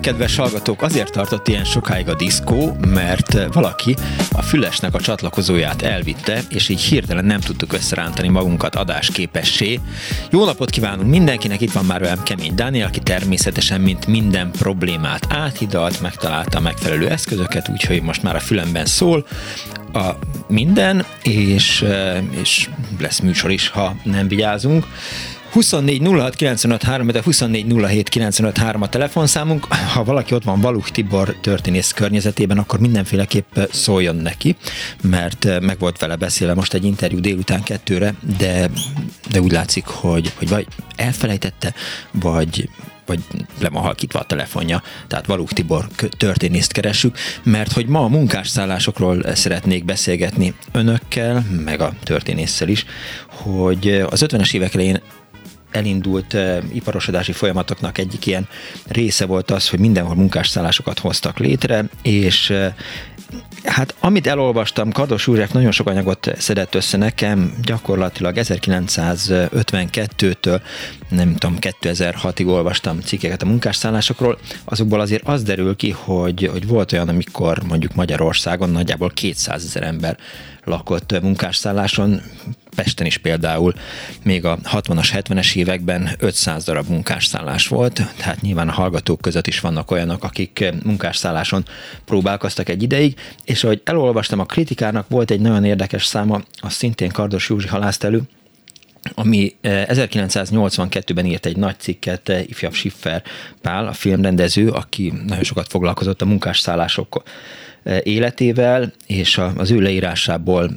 Kedves hallgatók! Azért tartott ilyen sokáig a diszkó, mert valaki a fülesnek a csatlakozóját elvitte, és így hirtelen nem tudtuk összerántani magunkat adásképessé. Jó napot kívánunk mindenkinek, itt van már velem Kemény Dániel, aki természetesen, mint minden problémát áthidalt, megtalálta a megfelelő eszközöket, úgyhogy most már a fülemben szól a minden, és, és lesz műsor is, ha nem vigyázunk. 24 06 de 24 07 a telefonszámunk. Ha valaki ott van Valuk Tibor történész környezetében, akkor mindenféleképp szóljon neki, mert eh, meg volt vele beszélve most egy interjú délután kettőre, de, de úgy látszik, hogy, hogy vagy elfelejtette, vagy vagy le van halkítva a telefonja, tehát Valuk Tibor történészt keresünk, mert hogy ma a munkásszállásokról szeretnék beszélgetni önökkel, meg a történésszel is, hogy az 50-es évek elején elindult iparosodási folyamatoknak egyik ilyen része volt az, hogy mindenhol munkásszállásokat hoztak létre, és Hát amit elolvastam, Kados József nagyon sok anyagot szedett össze nekem, gyakorlatilag 1952-től, nem tudom, 2006-ig olvastam cikkeket a munkásszállásokról, azokból azért az derül ki, hogy, hogy volt olyan, amikor mondjuk Magyarországon nagyjából 200 ezer ember lakott munkásszálláson, Pesten is például még a 60-as, 70-es években 500 darab munkásszállás volt, tehát nyilván a hallgatók között is vannak olyanok, akik munkásszálláson próbálkoztak egy ideig, és ahogy elolvastam a kritikának, volt egy nagyon érdekes száma, az szintén Kardos Józsi halászt elő, ami 1982-ben írt egy nagy cikket ifjabb Schiffer Pál, a filmrendező, aki nagyon sokat foglalkozott a munkásszállásokkal életével, és az ő leírásából,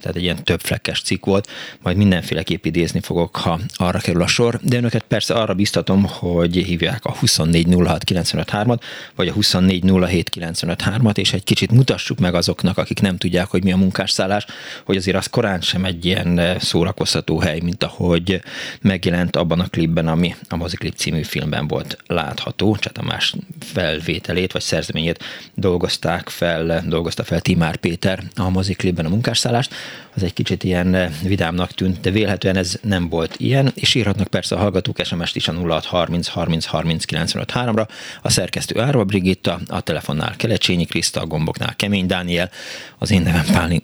tehát egy ilyen többflekkes cikk volt, majd mindenféleképp idézni fogok, ha arra kerül a sor, de önöket persze arra biztatom, hogy hívják a 2406953-at, vagy a 2407953-at, és egy kicsit mutassuk meg azoknak, akik nem tudják, hogy mi a munkásszállás, hogy azért az korán sem egy ilyen szórakoztató hely, mint ahogy megjelent abban a klipben, ami a Moziklip című filmben volt látható, tehát a más felvételét vagy szerzeményét dolgozták fel, dolgozta fel Timár Péter a moziklipben a munkásszállást. Az egy kicsit ilyen vidámnak tűnt, de vélhetően ez nem volt ilyen, és írhatnak persze a hallgatók SMS-t is a 0630 30 30 95 ra a szerkesztő Árva Brigitta, a telefonnál Kelecsényi Kriszta, a gomboknál Kemény Dániel, az én nevem Pálni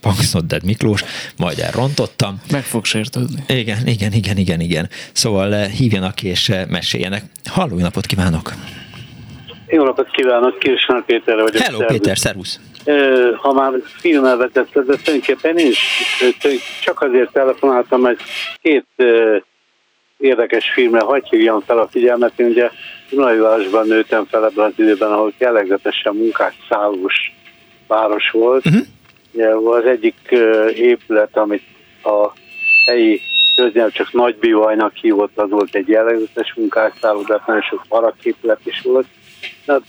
Paxnodded Miklós, majd elrontottam. Meg fog sértődni. Igen, igen, igen, igen, igen. Szóval eh, hívjanak és eh, meséljenek. Halló, napot kívánok! Jó napot kívánok, Kirsner Péter vagyok. Hello szervusz. Péter, szervusz. Ha már filmmel vetetted, de tulajdonképpen én is csak azért telefonáltam, mert két érdekes filmre hagyj hívjam fel a figyelmet. Én ugye Dunajvárosban nőttem fel ebben az időben, ahol jellegzetesen munkás szállós város volt. Uh-huh. Az egyik épület, amit a helyi köznyelv csak nagy bivajnak hívott, az volt egy jellegzetes munkásszálló, de nagyon sok baraképület is volt. Hát,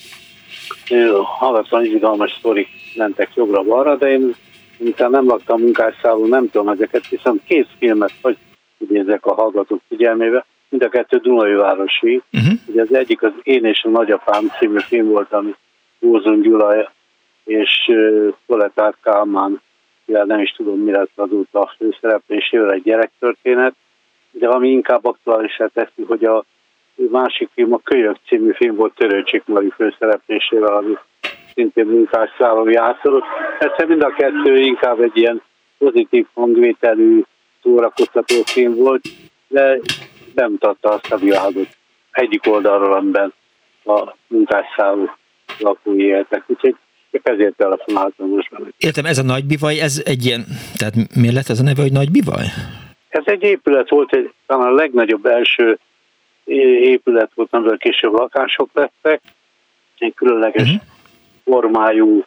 hallatlan izgalmas sztorik mentek jobbra-balra, de én miután nem laktam munkásszálló, nem tudom ezeket, viszont két filmet, hogy idézek a hallgatók figyelmébe, mind a kettő Dunai városi. Uh-huh. Ugye az egyik az Én és a nagyapám című film volt, ami Gózon Gyula és Koletár Kálmán, mivel nem is tudom, mi lett azóta a főszereplésével egy gyerektörténet, de ami inkább aktuálisá teszi, hogy a másik film, a Kölyök című film volt Törőcsik Mari főszereplésével, ami szintén munkásszálló játszott. Persze mind a kettő inkább egy ilyen pozitív hangvételű, szórakoztató film volt, de bemutatta azt a világot egyik oldalról, amiben a munkásszálló lakói éltek. Úgyhogy csak ezért telefonáltam most benne. Értem, ez a nagy bivaj, ez egy ilyen, tehát miért lett ez a neve, hogy nagy bivaj? Ez egy épület volt, egy, talán a legnagyobb első épület volt, amiből később lakások lettek. Egy különleges uh-huh. Formájú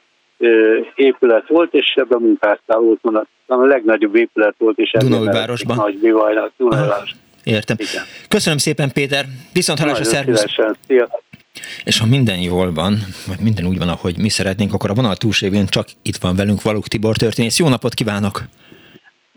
épület volt, és ebben munkásztál volt, mondom, a legnagyobb épület volt, és Dunaújvárosban. Nagy bivajnak, Dunaújváros. Értem. Igen. Köszönöm szépen, Péter. Viszont hallásra, szervusz. És ha minden jól van, vagy minden úgy van, ahogy mi szeretnénk, akkor a vonal túlségén csak itt van velünk Valuk Tibor történész. Jó napot kívánok!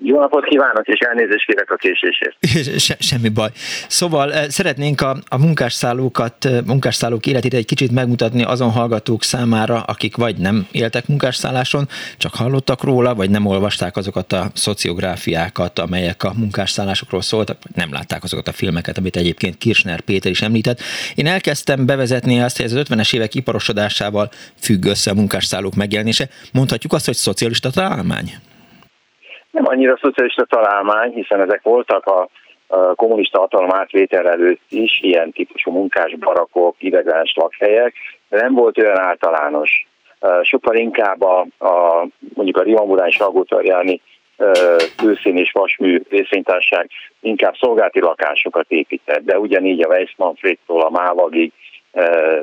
Jó napot kívánok, és elnézést kérek a késésért. Se, semmi baj. Szóval eh, szeretnénk a, a munkásszállókat, eh, munkásszállók életét egy kicsit megmutatni azon hallgatók számára, akik vagy nem éltek munkásszálláson, csak hallottak róla, vagy nem olvasták azokat a szociográfiákat, amelyek a munkásszállásokról szóltak, vagy nem látták azokat a filmeket, amit egyébként Kirchner Péter is említett. Én elkezdtem bevezetni azt, hogy ez az 50-es évek iparosodásával függ össze a munkásszállók megjelenése. Mondhatjuk azt, hogy szocialista találmány? Nem annyira szocialista találmány, hiszen ezek voltak a, kommunista hatalom átvétel előtt is, ilyen típusú munkás barakok, ideglenes lakhelyek, de nem volt olyan általános. Sokkal inkább a, a mondjuk a Rimamurán és Ragótarjáni kőszín és vasmű részvénytárság inkább szolgálti lakásokat épített, de ugyanígy a Weissmanfrédtól a Mávagig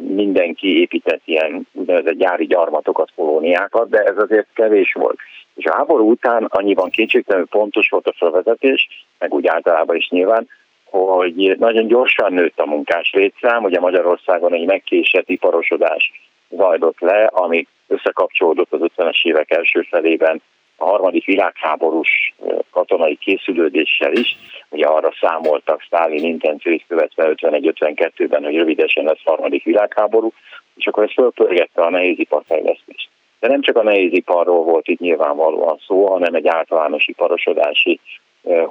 mindenki épített ilyen úgynevezett gyári gyarmatokat, kolóniákat, de ez azért kevés volt. És a háború után annyiban kétségtelenül pontos volt a felvezetés, meg úgy általában is nyilván, hogy nagyon gyorsan nőtt a munkás létszám, ugye Magyarországon egy megkésett iparosodás zajlott le, ami összekapcsolódott az 50-es évek első felében a harmadik világháborús katonai készülődéssel is. Ugye arra számoltak Sztálin intencióit követve 51-52-ben, hogy rövidesen lesz harmadik világháború, és akkor ez fölpörgette a nehéziparfejlesztést. De nem csak a nehéziparról volt itt nyilvánvalóan szó, hanem egy általános iparosodási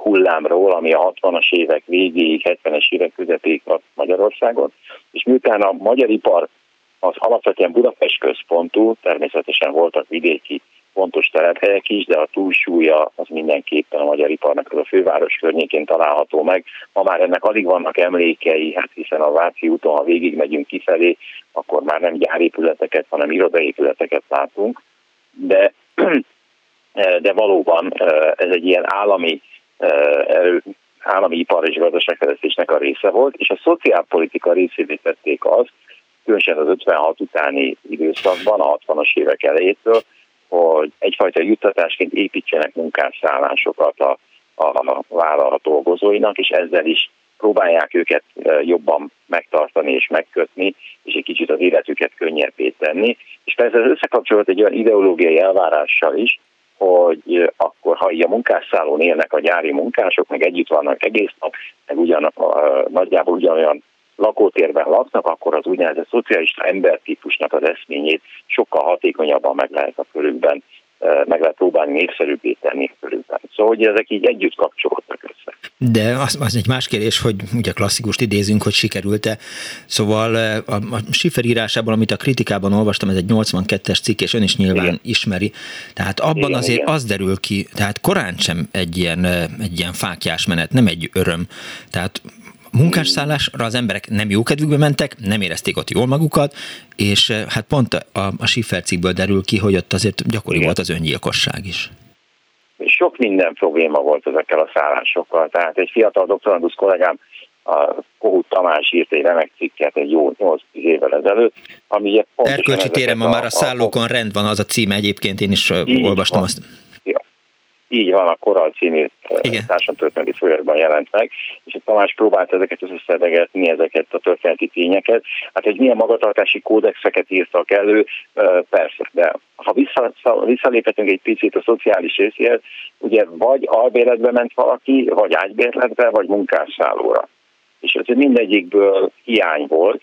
hullámról, ami a 60-as évek végéig, 70-es évek közepéig Magyarországon. És miután a magyar ipar az alapvetően Budapest központú, természetesen voltak vidéki fontos telephelyek is, de a túlsúlya az mindenképpen a magyar iparnak az a főváros környékén található meg. Ma már ennek alig vannak emlékei, hát hiszen a Váci úton, ha végig megyünk kifelé, akkor már nem gyárépületeket, hanem irodaépületeket látunk, de, de valóban ez egy ilyen állami erő, állami ipar és gazdaságfejlesztésnek a része volt, és a szociálpolitika részévé tették azt, különösen az 56 utáni időszakban, a 60-as évek elejétől, hogy egyfajta juttatásként építsenek munkásszállásokat a, a vállalat dolgozóinak, és ezzel is próbálják őket jobban megtartani és megkötni, és egy kicsit az életüket könnyebbé tenni. És persze ez összekapcsolódott egy olyan ideológiai elvárással is, hogy akkor, ha így a munkásszállón élnek a gyári munkások, meg együtt vannak egész nap, meg ugyan, nagyjából ugyanolyan lakótérben laknak, akkor az úgynevezett szocialista embertípusnak az eszményét sokkal hatékonyabban meg lehet a körükben meg lehet próbálni népszerűbbé tenni körülben. Szóval, hogy ezek így együtt kapcsolódtak össze. De az, az egy más kérdés, hogy ugye klasszikust idézünk, hogy sikerült-e. Szóval a, a Schiffer írásában, amit a kritikában olvastam, ez egy 82-es cikk, és ön is nyilván igen. ismeri. Tehát abban igen, azért igen. az derül ki, tehát korán sem egy ilyen, egy ilyen fákjás menet, nem egy öröm. Tehát munkásszállásra az emberek nem jó kedvükbe mentek, nem érezték ott jól magukat, és eh, hát pont a, a Schiffer cikkből derül ki, hogy ott azért gyakori Igen. volt az öngyilkosság is. Sok minden probléma volt ezekkel a szállásokkal. Tehát egy fiatal doktorandusz kollégám, a Kohut Tamás írt egy remek cikket egy jó 8 évvel ezelőtt, ami ugye Erkölcsi téren ma már a szállókon rend van, az a címe egyébként, én is eh, olvastam van. azt. Így van, a Koral című társadalmi folyosban jelent meg, és a Tamás próbált ezeket összeszedegetni, ezeket a történeti tényeket. Hát, hogy milyen magatartási kódexeket írtak elő, persze, de ha vissza, visszaléphetünk egy picit a szociális részéhez, ugye vagy albérletbe ment valaki, vagy ágybérletbe, vagy munkásszállóra. És ez mindegyikből hiány volt,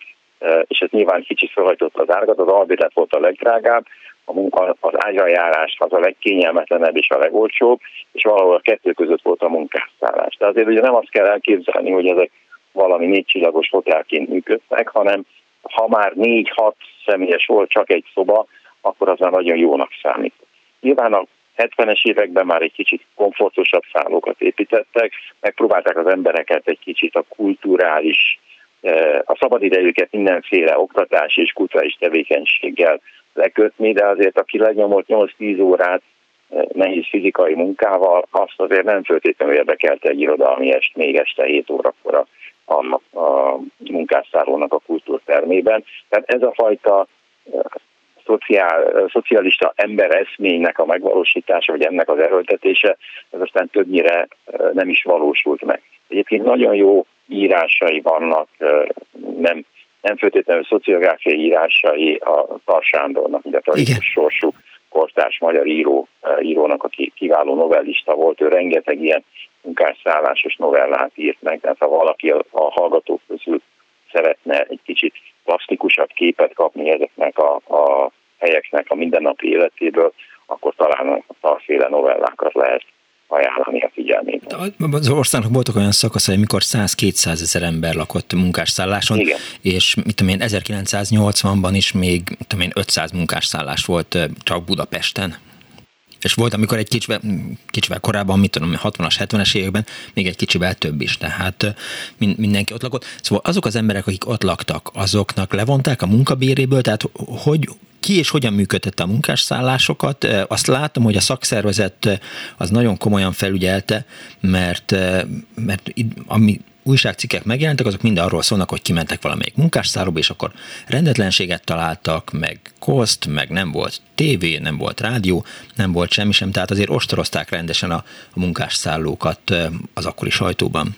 és ez nyilván kicsit felhajtott az árgat, az albérlet volt a legdrágább, a munka, az ágyajárás az a legkényelmetlenebb és a legolcsóbb, és valahol a kettő között volt a munkásszállás. De azért ugye nem azt kell elképzelni, hogy ezek valami négycsillagos hotelként működtek, hanem ha már négy-hat személyes volt csak egy szoba, akkor az már nagyon jónak számít. Nyilván a 70-es években már egy kicsit komfortosabb szállókat építettek, megpróbálták az embereket egy kicsit a kulturális, a szabadidejüket mindenféle oktatási és kulturális tevékenységgel lekötni, de azért aki lenyomott 8-10 órát eh, nehéz fizikai munkával, azt azért nem feltétlenül érdekelte egy irodalmi est még este 7 órakor a, a, a munkásszállónak a kultúrtermében. Tehát ez a fajta eh, szociál, szocialista ember eszménynek a megvalósítása, vagy ennek az erőltetése, ez aztán többnyire nem is valósult meg. Egyébként nagyon jó írásai vannak, nem, nem feltétlenül szociográfiai írásai a Tarsándornak, ugye a sorsú kortárs magyar író, írónak, aki kiváló novellista volt, ő rengeteg ilyen munkásszállásos novellát írt meg, tehát ha valaki a, a hallgatók közül szeretne egy kicsit plastikusabb képet kapni ezeknek a, a helyeknek a mindennapi életéből, akkor talán a tarféle novellákat lehet ajánlani a figyelmében. Az országnak voltak olyan szakaszai, amikor 100-200 ezer ember lakott munkásszálláson, Igen. és mit tudom én, 1980-ban is még mit tudom én, 500 munkásszállás volt csak Budapesten és volt, amikor egy kicsivel, kicsivel korábban, mit tudom, 60-as, 70-es években még egy kicsivel több is, tehát mindenki ott lakott. Szóval azok az emberek, akik ott laktak, azoknak levonták a munkabéréből, tehát hogy ki és hogyan működtette a munkásszállásokat. Azt látom, hogy a szakszervezet az nagyon komolyan felügyelte, mert, mert ami újságcikkek megjelentek, azok mind arról szólnak, hogy kimentek valamelyik munkásszállóba, és akkor rendetlenséget találtak, meg koszt, meg nem volt tévé, nem volt rádió, nem volt semmi sem, tehát azért ostorozták rendesen a, a munkásszállókat az akkori sajtóban.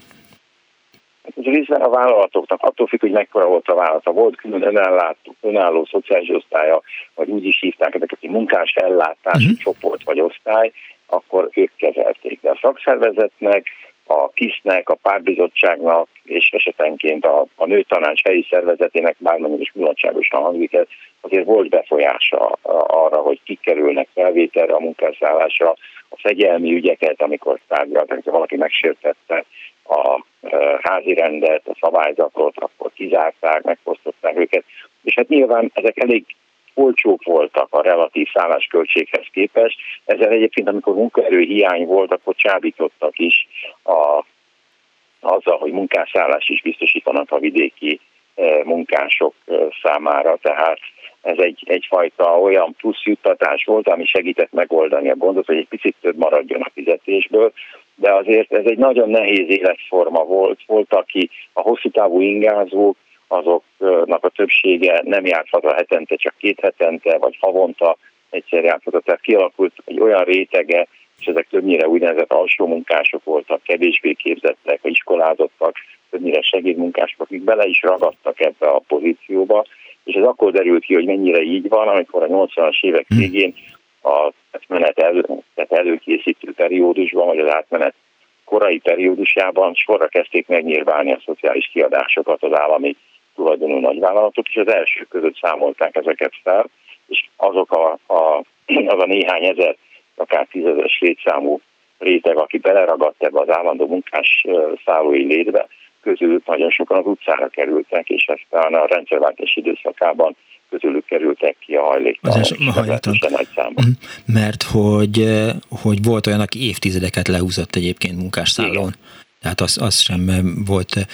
Részben a vállalatoknak attól függ, hogy mekkora volt a vállalata. Volt külön önálló, önálló szociális osztálya, vagy úgy is hívták ezeket, hogy munkás ellátási uh-huh. csoport vagy osztály, akkor ők kezelték. De a szakszervezetnek a KISZ-nek, a párbizottságnak és esetenként a, a nőtanács helyi szervezetének, bármennyire is mulatságosan hangzik ez, azért volt befolyása arra, hogy kik kerülnek felvételre a munkászállásra, a fegyelmi ügyeket, amikor tárgyaltak, valaki megsértette a házi rendet, a szabályzatot, akkor kizárták, megfosztották őket. És hát nyilván ezek elég olcsók voltak a relatív szállásköltséghez képest. Ezzel egyébként, amikor munkaerő hiány volt, akkor csábítottak is a, azzal, hogy munkászállás is biztosítanak a vidéki munkások számára, tehát ez egy, egyfajta olyan plusz juttatás volt, ami segített megoldani a gondot, hogy egy picit több maradjon a fizetésből, de azért ez egy nagyon nehéz életforma volt. Volt, aki a hosszú távú ingázók, azoknak a többsége nem járt haza hetente, csak két hetente, vagy havonta egyszer járt haza. Tehát kialakult egy olyan rétege, és ezek többnyire úgynevezett alsó munkások voltak, kevésbé képzettek, iskolázottak, többnyire segédmunkások, akik bele is ragadtak ebbe a pozícióba, és ez akkor derült ki, hogy mennyire így van, amikor a 80-as évek hm. végén a átmenet elő, tehát előkészítő periódusban, vagy az átmenet korai periódusában sorra kezdték megnyírválni a szociális kiadásokat az állami tulajdonú nagyvállalatok, és az első között számolták ezeket fel, és azok a, a, az a néhány ezer, akár tízezeres létszámú réteg, aki beleragadt ebbe az állandó munkás szállói létbe, közül nagyon sokan az utcára kerültek, és aztán a rendszerváltás időszakában közülük kerültek ki a hajléktalanok nagy számban. Mhm. Mert hogy, hogy volt olyan, aki évtizedeket lehúzott egyébként munkásszállón. Igen. Tehát az, az sem volt.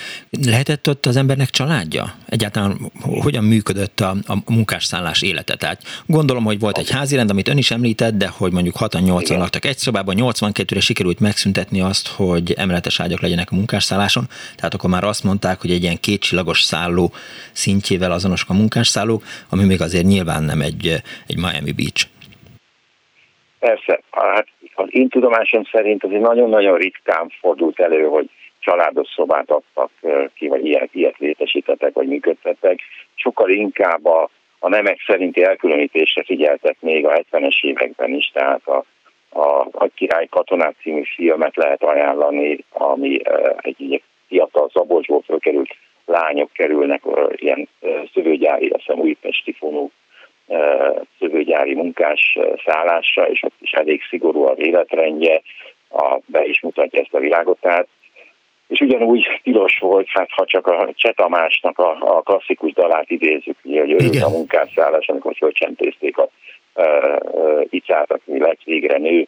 Lehetett ott az embernek családja? Egyáltalán hogyan működött a, a munkásszállás élete? Tehát gondolom, hogy volt egy házirend, amit ön is említett, de hogy mondjuk 6-8-an laktak egy szobában, 82-re sikerült megszüntetni azt, hogy emeletes ágyak legyenek a munkásszálláson. Tehát akkor már azt mondták, hogy egy ilyen kétcsillagos szálló szintjével azonosak a munkásszállók, ami még azért nyilván nem egy, egy Miami Beach. Persze, hát az én tudomásom szerint azért nagyon-nagyon ritkán fordult elő, hogy családos szobát adtak ki, vagy ilyet, ilyet létesítettek, vagy működtettek. Sokkal inkább a, a nemek szerinti elkülönítésre figyeltek még a 70-es években is, tehát a, a, a Király Katonák című filmet lehet ajánlani, ami egy, egy fiatal Szabolcsból fölkerült lányok kerülnek ilyen szövőgyári, a hiszem újpesti fonó szövőgyári munkás szállása, és ott is elég szigorú az életrendje, a, be is mutatja ezt a világot. Tehát és ugyanúgy tilos volt, hát ha csak a Csetamásnak a, a klasszikus dalát idézzük, ugye, hogy örült a munkásszállás, amikor fölcsempészték a uh, uh, icát, aki lett végre nő,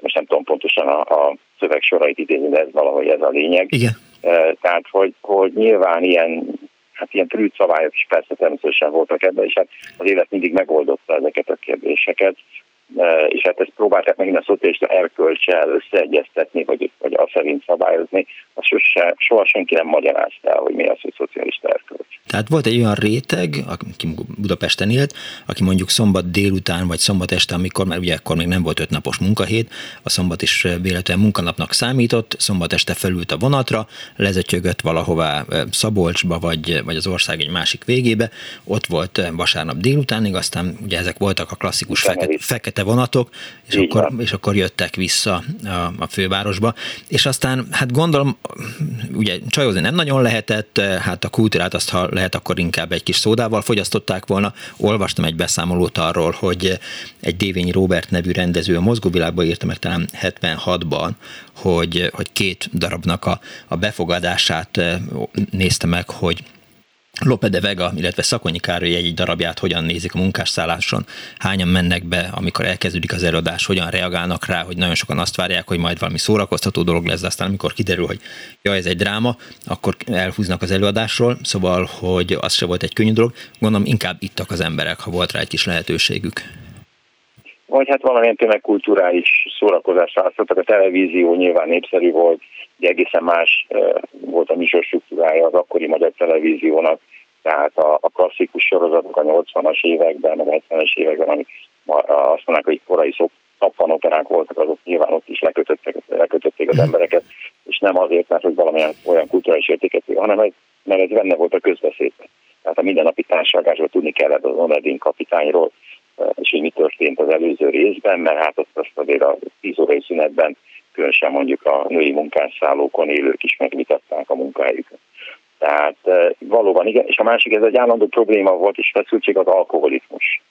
most nem tudom pontosan a, a szöveg sorait idézni, de ez valahogy ez a lényeg. Igen. Tehát, hogy, hogy nyilván ilyen hát ilyen prűd szabályok is persze természetesen voltak ebben, és hát az élet mindig megoldotta ezeket a kérdéseket és hát ezt próbálták megint a szocialista erkölcsel összeegyeztetni, vagy, vagy azt szerint szabályozni, azt sose, soha senki nem magyarázta hogy mi az, hogy szocialista erkölcs. Tehát volt egy olyan réteg, aki Budapesten élt, aki mondjuk szombat délután, vagy szombat este, amikor már ugye akkor még nem volt öt napos munkahét, a szombat is véletlenül munkanapnak számított, szombat este felült a vonatra, lezötyögött valahová Szabolcsba, vagy, vagy az ország egy másik végébe, ott volt vasárnap délutánig, aztán ugye ezek voltak a klasszikus fekete, fekete fekete vonatok, és, akkor, és akkor jöttek vissza a, a fővárosba. És aztán, hát gondolom, ugye csajozni nem nagyon lehetett, hát a kultúrát azt, ha lehet, akkor inkább egy kis szódával fogyasztották volna. Olvastam egy beszámolót arról, hogy egy Dévényi Robert nevű rendező a mozgóvilágban írta meg talán 76-ban, hogy, hogy két darabnak a, a befogadását nézte meg, hogy Lope de Vega, illetve Szakonyi Károly egy darabját hogyan nézik a munkásszálláson, hányan mennek be, amikor elkezdődik az előadás, hogyan reagálnak rá, hogy nagyon sokan azt várják, hogy majd valami szórakoztató dolog lesz, de aztán amikor kiderül, hogy ja, ez egy dráma, akkor elhúznak az előadásról, szóval, hogy az se volt egy könnyű dolog, gondolom inkább ittak az emberek, ha volt rá egy kis lehetőségük. Vagy hát valamilyen tömegkulturális szórakozást választottak, a televízió nyilván népszerű volt, de egészen más volt a műsor struktúrája az akkori magyar televíziónak, tehát a, a klasszikus sorozatok a 80-as években, a 70-es években, amik azt mondják, hogy korai szok, operák voltak, azok nyilván ott is lekötöttek, lekötötték az embereket, és nem azért, mert hogy valamilyen olyan kulturális értéket, hanem egy, mert ez benne volt a közbeszédben. Tehát a mindennapi társadalmásról tudni kellett az Onedin kapitányról, és hogy mi történt az előző részben, mert hát azt, azt azért a 10 órai szünetben különösen mondjuk a női munkásszállókon élők is megvitatták a munkahelyüket. Tehát e, valóban igen, és a másik, ez egy állandó probléma volt, és feszültség az alkoholizmus.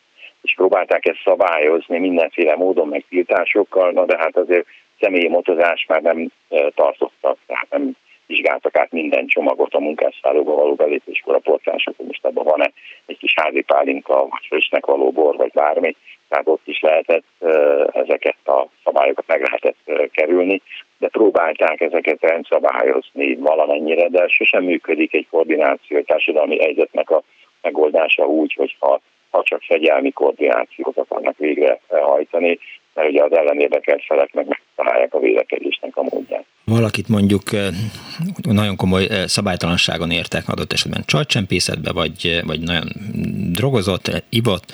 És próbálták ezt szabályozni mindenféle módon, meg tiltásokkal, na de hát azért személyi motozás már nem e, tartottak, tehát nem vizsgáltak át minden csomagot a munkásszállóba való belépéskor a portások, hogy most abban van-e egy kis házi pálinka, vagy frissnek való bor, vagy bármi, tehát ott is lehetett ezeket a szabályokat meg lehetett kerülni, de próbálták ezeket rendszabályozni valamennyire, de sosem működik egy koordináció, egy társadalmi helyzetnek a megoldása úgy, hogy ha, ha csak fegyelmi koordinációt akarnak végrehajtani, mert ugye az ellenérdekelt felek meg megtalálják a védekezésnek a módját. Valakit mondjuk nagyon komoly szabálytalanságon értek adott esetben csajcsempészetbe, vagy, vagy nagyon drogozott, ivott,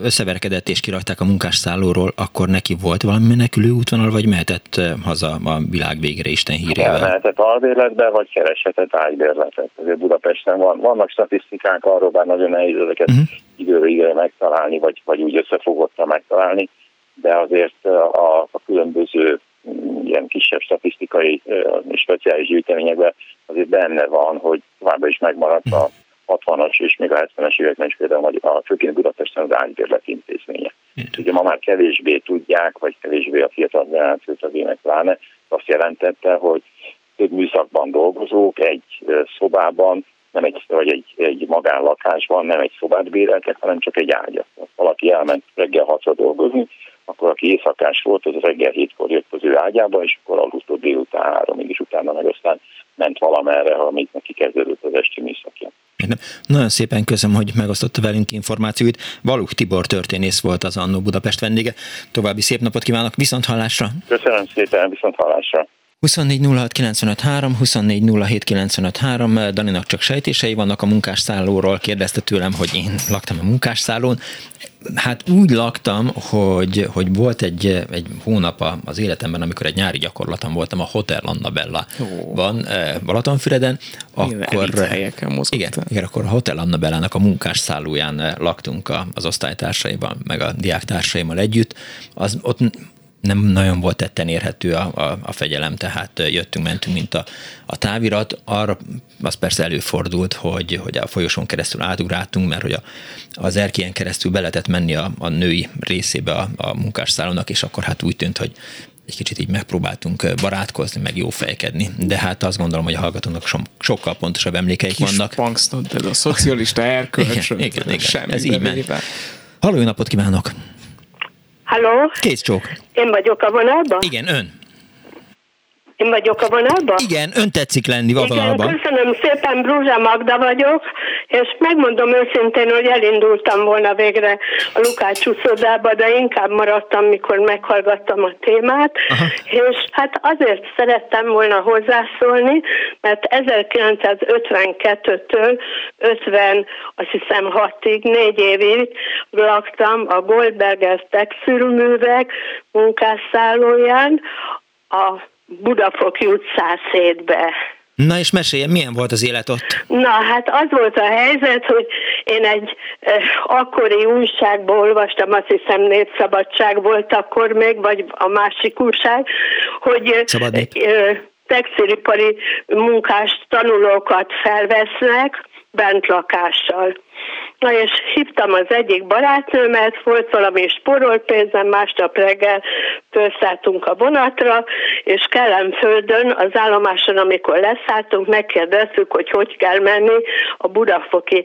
összeverkedett és kirakták a munkásszállóról, akkor neki volt valami menekülő útvonal, vagy mehetett haza a világ végére Isten hírével? Mehetett albérletbe, vagy kereshetett ágybérletet. Azért Budapesten van, vannak statisztikák arról, bár nagyon nehéz ezeket uh-huh. időről időre megtalálni, vagy, vagy úgy összefogottan megtalálni, de azért a, a különböző mm, ilyen kisebb statisztikai és speciális gyűjteményekben azért benne van, hogy továbbra is megmaradt a 60-as és még a 70-es években is például a főként Budapesten az ágybérlet intézménye. Ugye ma már kevésbé tudják, vagy kevésbé a fiatal generáció tagjének pláne, azt jelentette, hogy több műszakban dolgozók egy szobában, nem egy, vagy egy, egy magánlakásban nem egy szobát béreltek, hanem csak egy ágyat. Valaki elment reggel hatra dolgozni, akkor aki éjszakás volt, az reggel hétkor jött az ő ágyába, és akkor aludt délután háromig, és utána meg aztán ment valamerre, amit neki kezdődött az esti műszakja. Nagyon szépen köszönöm, hogy megosztotta velünk információit. Valuk Tibor történész volt az Annó Budapest vendége. További szép napot kívánok, viszont hallásra! Köszönöm szépen, viszont hallásra! 24 24 Daninak csak sejtései vannak a munkásszállóról, kérdezte tőlem, hogy én laktam a munkásszállón. Hát úgy laktam, hogy, hogy volt egy, egy hónap az életemben, amikor egy nyári gyakorlatom voltam a Hotel Annabella van eh, Balatonfüreden, akkor, igen, igen, akkor a Hotel Annabellának a munkásszállóján eh, laktunk az osztálytársaival, meg a diáktársaimmal együtt. Az, ott nem nagyon volt tetten érhető a, a, a fegyelem, tehát jöttünk, mentünk, mint a, a távirat. Arra az persze előfordult, hogy, hogy a folyosón keresztül átugráltunk, mert hogy a, az erkélyen keresztül be lehetett menni a, a női részébe a, a munkásszállonak, és akkor hát úgy tűnt, hogy egy kicsit így megpróbáltunk barátkozni, meg jó fejkedni, de hát azt gondolom, hogy a hallgatónak so, sokkal pontosabb emlékeik Kis vannak. Punksnod, ez a szocialista erkölcsről. igen, igen, igen, ez így ment. Halló, napot kívánok! Halló? Kész csók. Én vagyok a vonalban? Igen, ön. Én vagyok a vonalban? Igen, ön tetszik lenni a vonalban. Igen, köszönöm szépen, Brúzsa Magda vagyok, és megmondom őszintén, hogy elindultam volna végre a Lukács úszodába, de inkább maradtam, mikor meghallgattam a témát, Aha. és hát azért szerettem volna hozzászólni, mert 1952-től 50, azt hiszem 6-ig, 4 évig laktam a Goldberger textilművek munkásszállóján, a Budafoki utcán szétbe. Na és mesélje, milyen volt az élet ott? Na hát az volt a helyzet, hogy én egy eh, akkori újságból olvastam, azt hiszem Népszabadság volt akkor még, vagy a másik újság, hogy eh, textilipari munkás tanulókat felvesznek bentlakással. Na és hívtam az egyik barátnőmet, volt valami spórolpénzem, másnap reggel felszálltunk a vonatra, és földön az állomáson, amikor leszálltunk, megkérdeztük, hogy hogy kell menni a Budafoki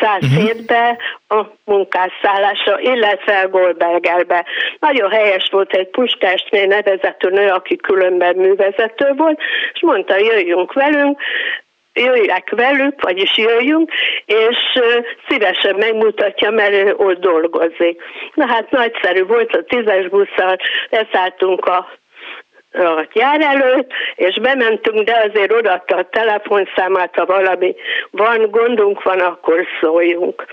százszétbe a munkásszállásra, illetve a Goldbergerbe. Nagyon helyes volt egy Puskásné nevezető nő, aki különben művezető volt, és mondta, jöjjünk velünk, jöjjek velük, vagyis jöjjünk, és szívesen megmutatja, mert ő ott dolgozik. Na hát nagyszerű volt, a tízes busszal leszálltunk a a jár előtt, és bementünk, de azért odaadta a telefonszámát, ha valami van, gondunk van, akkor szóljunk.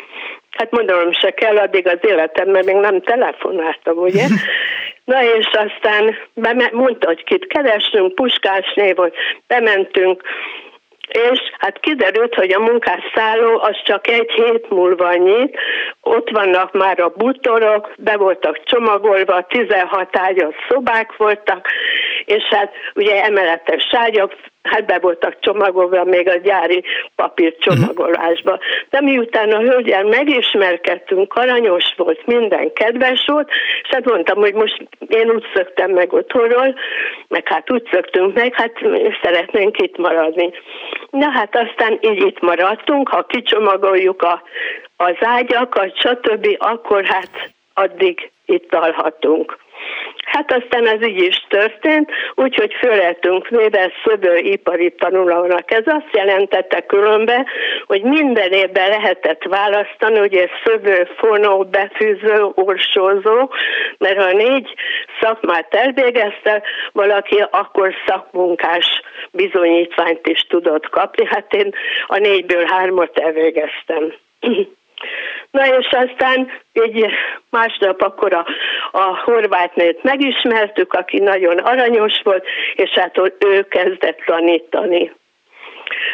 Hát mondanom se kell, addig az életemben még nem telefonáltam, ugye? Na és aztán mondta, hogy kit keresünk, Puskás név volt, bementünk, és hát kiderült, hogy a munkásszálló az csak egy hét múlva nyit, ott vannak már a butorok, be voltak csomagolva, 16 ágyas szobák voltak, és hát ugye emeletes ságyak, hát be voltak csomagolva még a gyári papír csomagolásba. De miután a hölgyel megismerkedtünk, aranyos volt, minden kedves volt, és hát mondtam, hogy most én úgy szöktem meg otthonról, meg hát úgy szöktünk meg, hát szeretnénk itt maradni. Na hát aztán így itt maradtunk, ha kicsomagoljuk a, az ágyakat, stb., akkor hát addig itt alhatunk. Hát aztán ez így is történt, úgyhogy fölettünk véve ipari tanulónak. Ez azt jelentette különben, hogy minden évben lehetett választani, hogy ez szövő, fonó, befűző, orsózó, mert ha négy szakmát elvégezte valaki, akkor szakmunkás bizonyítványt is tudott kapni. Hát én a négyből hármat elvégeztem. Na és aztán így másnap akkor a, a horvátnőt megismertük, aki nagyon aranyos volt, és hát ő kezdett tanítani.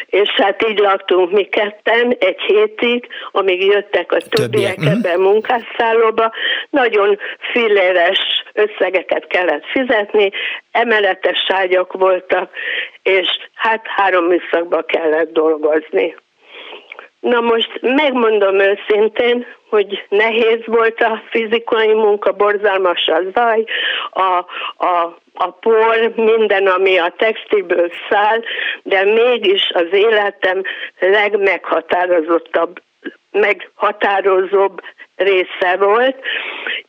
És hát így laktunk mi ketten egy hétig, amíg jöttek a többiek mhm. ebbe a munkásszállóba. Nagyon filléres összegeket kellett fizetni, emeletes ágyak voltak, és hát három műszakba kellett dolgozni. Na most megmondom őszintén, hogy nehéz volt a fizikai munka, borzalmas a zaj, a, a, a por, minden, ami a textilből száll, de mégis az életem legmeghatározottabb meghatározóbb része volt.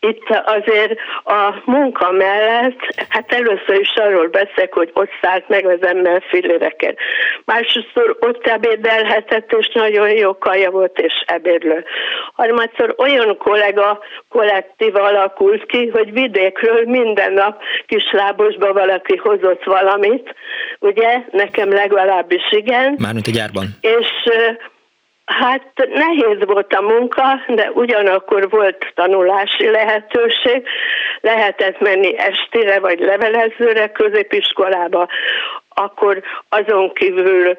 Itt azért a munka mellett, hát először is arról beszélek, hogy ott szállt meg az ember filléreket. Másodszor ott ebédelhetett, és nagyon jó kaja volt, és ebédlő. Harmadszor olyan kollega kollektív alakult ki, hogy vidékről minden nap kislábosba valaki hozott valamit, ugye, nekem legalábbis igen. Mármint a gyárban. És Hát nehéz volt a munka, de ugyanakkor volt tanulási lehetőség. Lehetett menni estére vagy levelezőre középiskolába. Akkor azon kívül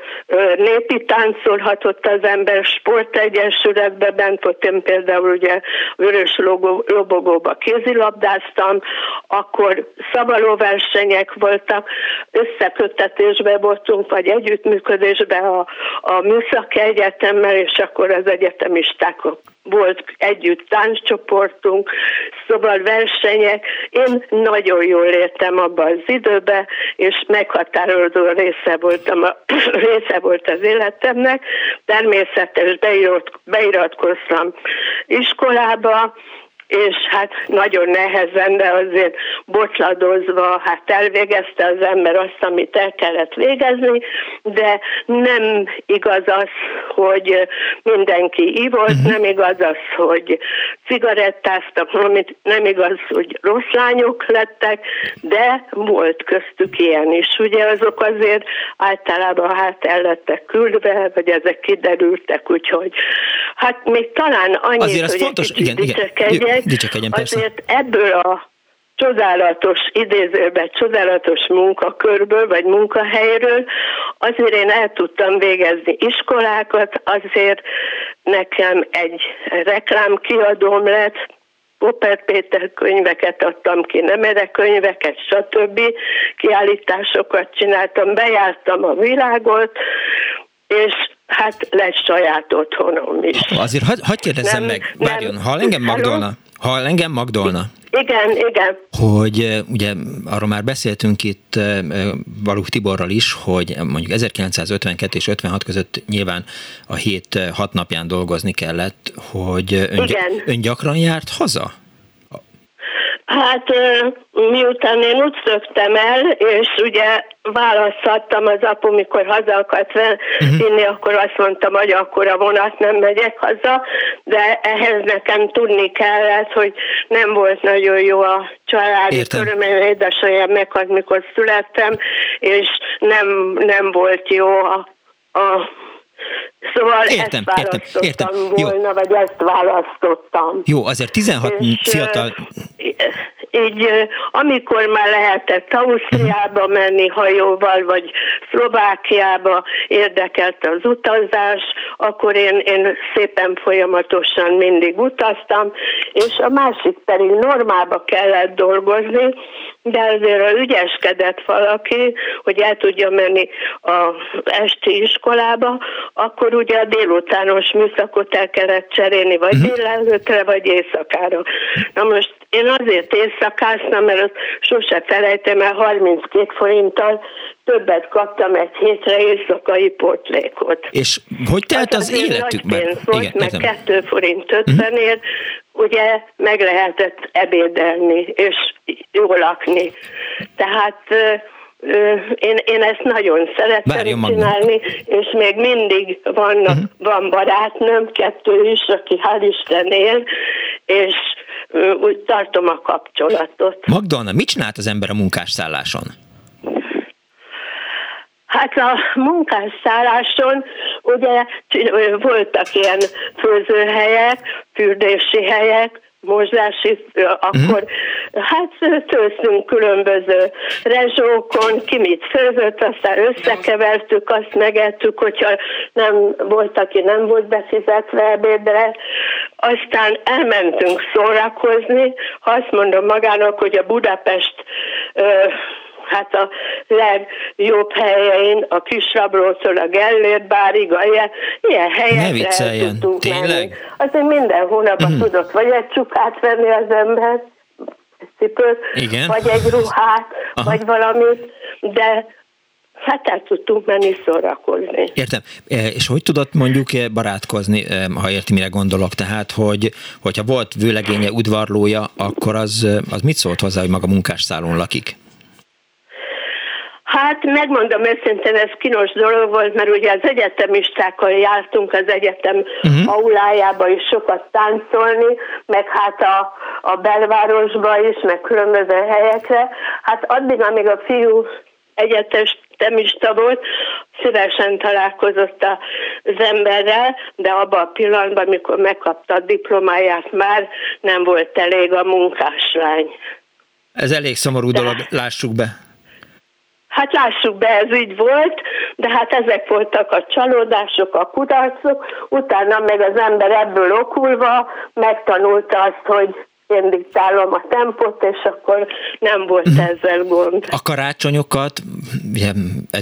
népi táncolhatott az ember, sportegyesületbe bent volt, én például ugye vörös lobogóba kézilabdáztam, akkor szabalóversenyek voltak, összeköttetésbe voltunk, vagy együttműködésbe a, a Műszaki Egyetemmel, és akkor az egyetemisták volt együtt tánccsoportunk, szóval versenyek. Én nagyon jól értem abba az időbe, és meghatározó része, voltam a, része volt az életemnek. Természetes beirat, beiratkoztam iskolába, és hát nagyon nehezen, de azért botladozva, hát elvégezte az ember azt, amit el kellett végezni, de nem igaz az, hogy mindenki ivott, uh-huh. nem igaz az, hogy cigarettáztak, nem igaz, hogy rossz lányok lettek, de volt köztük ilyen is. Ugye azok azért általában hát el lettek küldve, vagy ezek kiderültek, úgyhogy hát még talán annyit, azért hogy fontos, igen, igen, Dicsekedjen, Azért ebből a csodálatos, idézőben csodálatos munkakörből, vagy munkahelyről, azért én el tudtam végezni iskolákat, azért nekem egy reklámkiadóm lett, Popper Péter könyveket adtam ki, Nemere könyveket, stb. kiállításokat csináltam, bejártam a világot, és hát lesz saját otthonom is. Azért hagyj hagy kérdezzem nem, meg, várjon, hall engem Magdolna? Hall engem Magdolna? Igen, igen. Hogy ugye arról már beszéltünk itt Valuk Tiborral is, hogy mondjuk 1952 és 56 között nyilván a hét hat napján dolgozni kellett, hogy ön, ön gyakran járt haza? Hát miután én úgy szöktem el, és ugye választhattam az apu, mikor haza akart mhm. vinni, uh-huh. akkor azt mondtam, hogy akkor a vonat nem megyek haza, de ehhez nekem tudni kellett, hogy nem volt nagyon jó a családi körülmény, édesanyám meghalt, mikor születtem, és nem, nem volt jó a, a Szóval értem, ezt értem, értem. volna, Jó. vagy ezt választottam. Jó, azért 16 és, fiatal... Így, amikor már lehetett Ausztriába menni hajóval, vagy Szlovákiába érdekelt az utazás, akkor én, én szépen folyamatosan mindig utaztam, és a másik pedig normába kellett dolgozni, de azért a ügyeskedett valaki, hogy el tudja menni az esti iskolába, akkor ugye a délutános műszakot el kellett cserélni, vagy uh-huh. délelőtre, vagy éjszakára. Na most én azért éjszakáztam, mert azt sose felejtem el, 32 forinttal többet kaptam egy hétre éjszakai potlékot. És hogy telt az, az életükben? Volt, Igen, meg 2 forint 50 uh-huh. ugye meg lehetett ebédelni, és jól lakni. Tehát én, én ezt nagyon szeretem csinálni, és még mindig vannak, uh-huh. van barátnőm, kettő is, aki hál' Isten él, és úgy tartom a kapcsolatot. Magdalna, mit csinált az ember a munkásszálláson? Hát a munkásszálláson ugye voltak ilyen főzőhelyek, fürdési helyek, mozási, akkor uh-huh. hát tőztünk különböző rezsókon, ki mit főzött, aztán összekevertük, azt megettük, hogyha nem volt, aki nem volt befizetve ebédre, aztán elmentünk szórakozni, ha azt mondom magának, hogy a Budapest hát a legjobb helyein, a Kisrablótól a Gellért bárig, a ilyen, ilyen helyekre el tudtunk Tényleg? menni. Azért minden hónapban mm. tudott vagy egy csukát venni az ember, cipőt, Igen. vagy egy ruhát, Aha. vagy valamit, de Hát el tudtunk menni szórakozni. Értem. E, és hogy tudott mondjuk e, barátkozni, e, ha érti, mire gondolok? Tehát, hogy hogyha volt vőlegénye, udvarlója, akkor az, az mit szólt hozzá, hogy maga munkásszálon lakik? Hát megmondom őszintén, ez kínos dolog volt, mert ugye az egyetemistákkal jártunk az egyetem uh-huh. aulájába is sokat táncolni, meg hát a, a belvárosba is, meg különböző helyekre. Hát addig, amíg a fiú egyetes temista volt, szívesen találkozott az emberrel, de abban a pillanatban, amikor megkapta a diplomáját, már nem volt elég a munkáslány. Ez elég szomorú dolog, lássuk be. Hát lássuk be, ez így volt, de hát ezek voltak a csalódások, a kudarcok, utána meg az ember ebből okulva megtanulta azt, hogy én diktálom a tempót, és akkor nem volt uh-huh. ezzel gond. A karácsonyokat,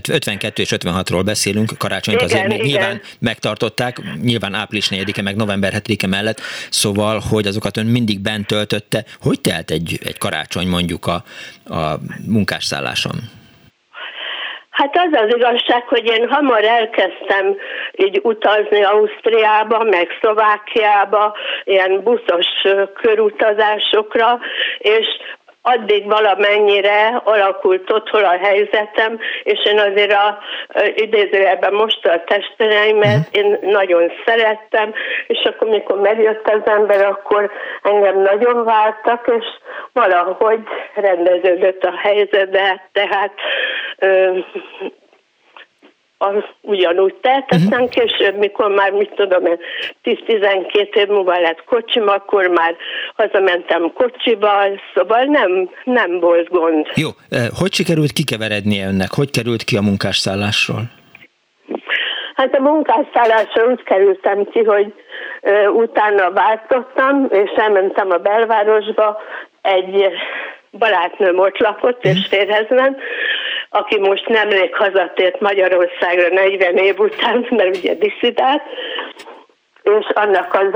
52 és 56-ról beszélünk, karácsonyt igen, azért még igen. nyilván megtartották, nyilván április 4-e, meg november 7-e mellett, szóval, hogy azokat ön mindig bent töltötte. Hogy telt egy, egy karácsony mondjuk a, a munkásszálláson? Hát az az igazság, hogy én hamar elkezdtem így utazni Ausztriába, meg Szlovákiába, ilyen buszos körutazásokra, és addig valamennyire alakult otthon a helyzetem, és én azért a idézőjelben most a testereimet uh-huh. én nagyon szerettem, és akkor mikor megjött az ember, akkor engem nagyon vártak, és valahogy rendeződött a helyzet, de tehát ö, az ugyanúgy telt, mhm. aztán uh-huh. később, mikor már, mit tudom én, 10-12 év múlva lett kocsim, akkor már hazamentem kocsival, szóval nem, nem volt gond. Jó, hogy sikerült kikeverednie önnek? Hogy került ki a munkásszállásról? Hát a munkásszállásra úgy kerültem ki, hogy ö, utána váltottam, és elmentem a belvárosba, egy barátnőm ott lakott, és mhm. férhez ment, aki most nemrég hazatért Magyarországra 40 év után, mert ugye diszidált, és annak az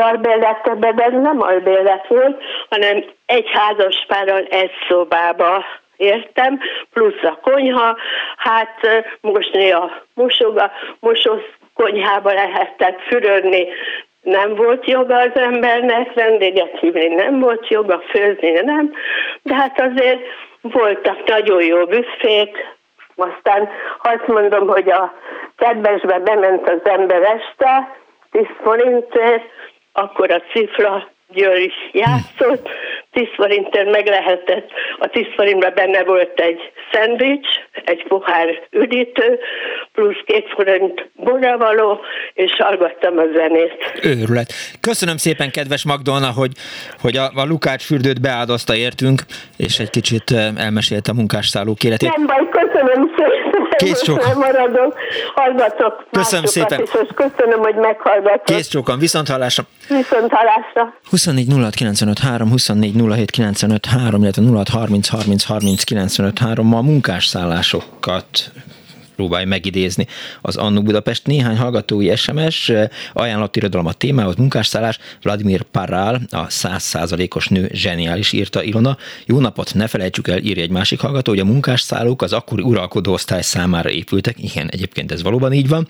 ez nem albérlet volt, hanem egy házas párral egy szobába értem, plusz a konyha, hát most a mosoga, mosós konyhába lehetett fürödni, nem volt joga az embernek, vendéget hívni nem volt joga, főzni nem, de hát azért voltak nagyon jó büszkék, aztán azt mondom, hogy a kedvesbe bement az ember este, 10 forintért, akkor a cifra Győr is játszott, 10 forintért meg lehetett, a 10 forintban benne volt egy szendvics, egy pohár üdítő, plusz két forint boravaló, és hallgattam a zenét. Őrület. Köszönöm szépen, kedves Magdolna, hogy, hogy a, a Lukács fürdőt beáldozta értünk, és egy kicsit elmesélte a munkásszálló kéretét. Nem baj, köszönöm szépen. Kész csók. maradok, hallgatok Köszönöm szépen. Is, és köszönöm, hogy meghallgatok. Kész csókan, viszont hallásra. Viszont hallásra. 24 06 95 3, 24 07 95 3, illetve 06 30 30 30 95 3. Ma a munkásszállásokat próbálj megidézni az Annu Budapest. Néhány hallgatói SMS, ajánlott irodalom a témához, munkásszállás, Vladimir Parál, a 100%-os nő zseniális, írta Ilona. Jó napot, ne felejtsük el, írja egy másik hallgató, hogy a munkásszállók az akkori uralkodó osztály számára épültek. Igen, egyébként ez valóban így van.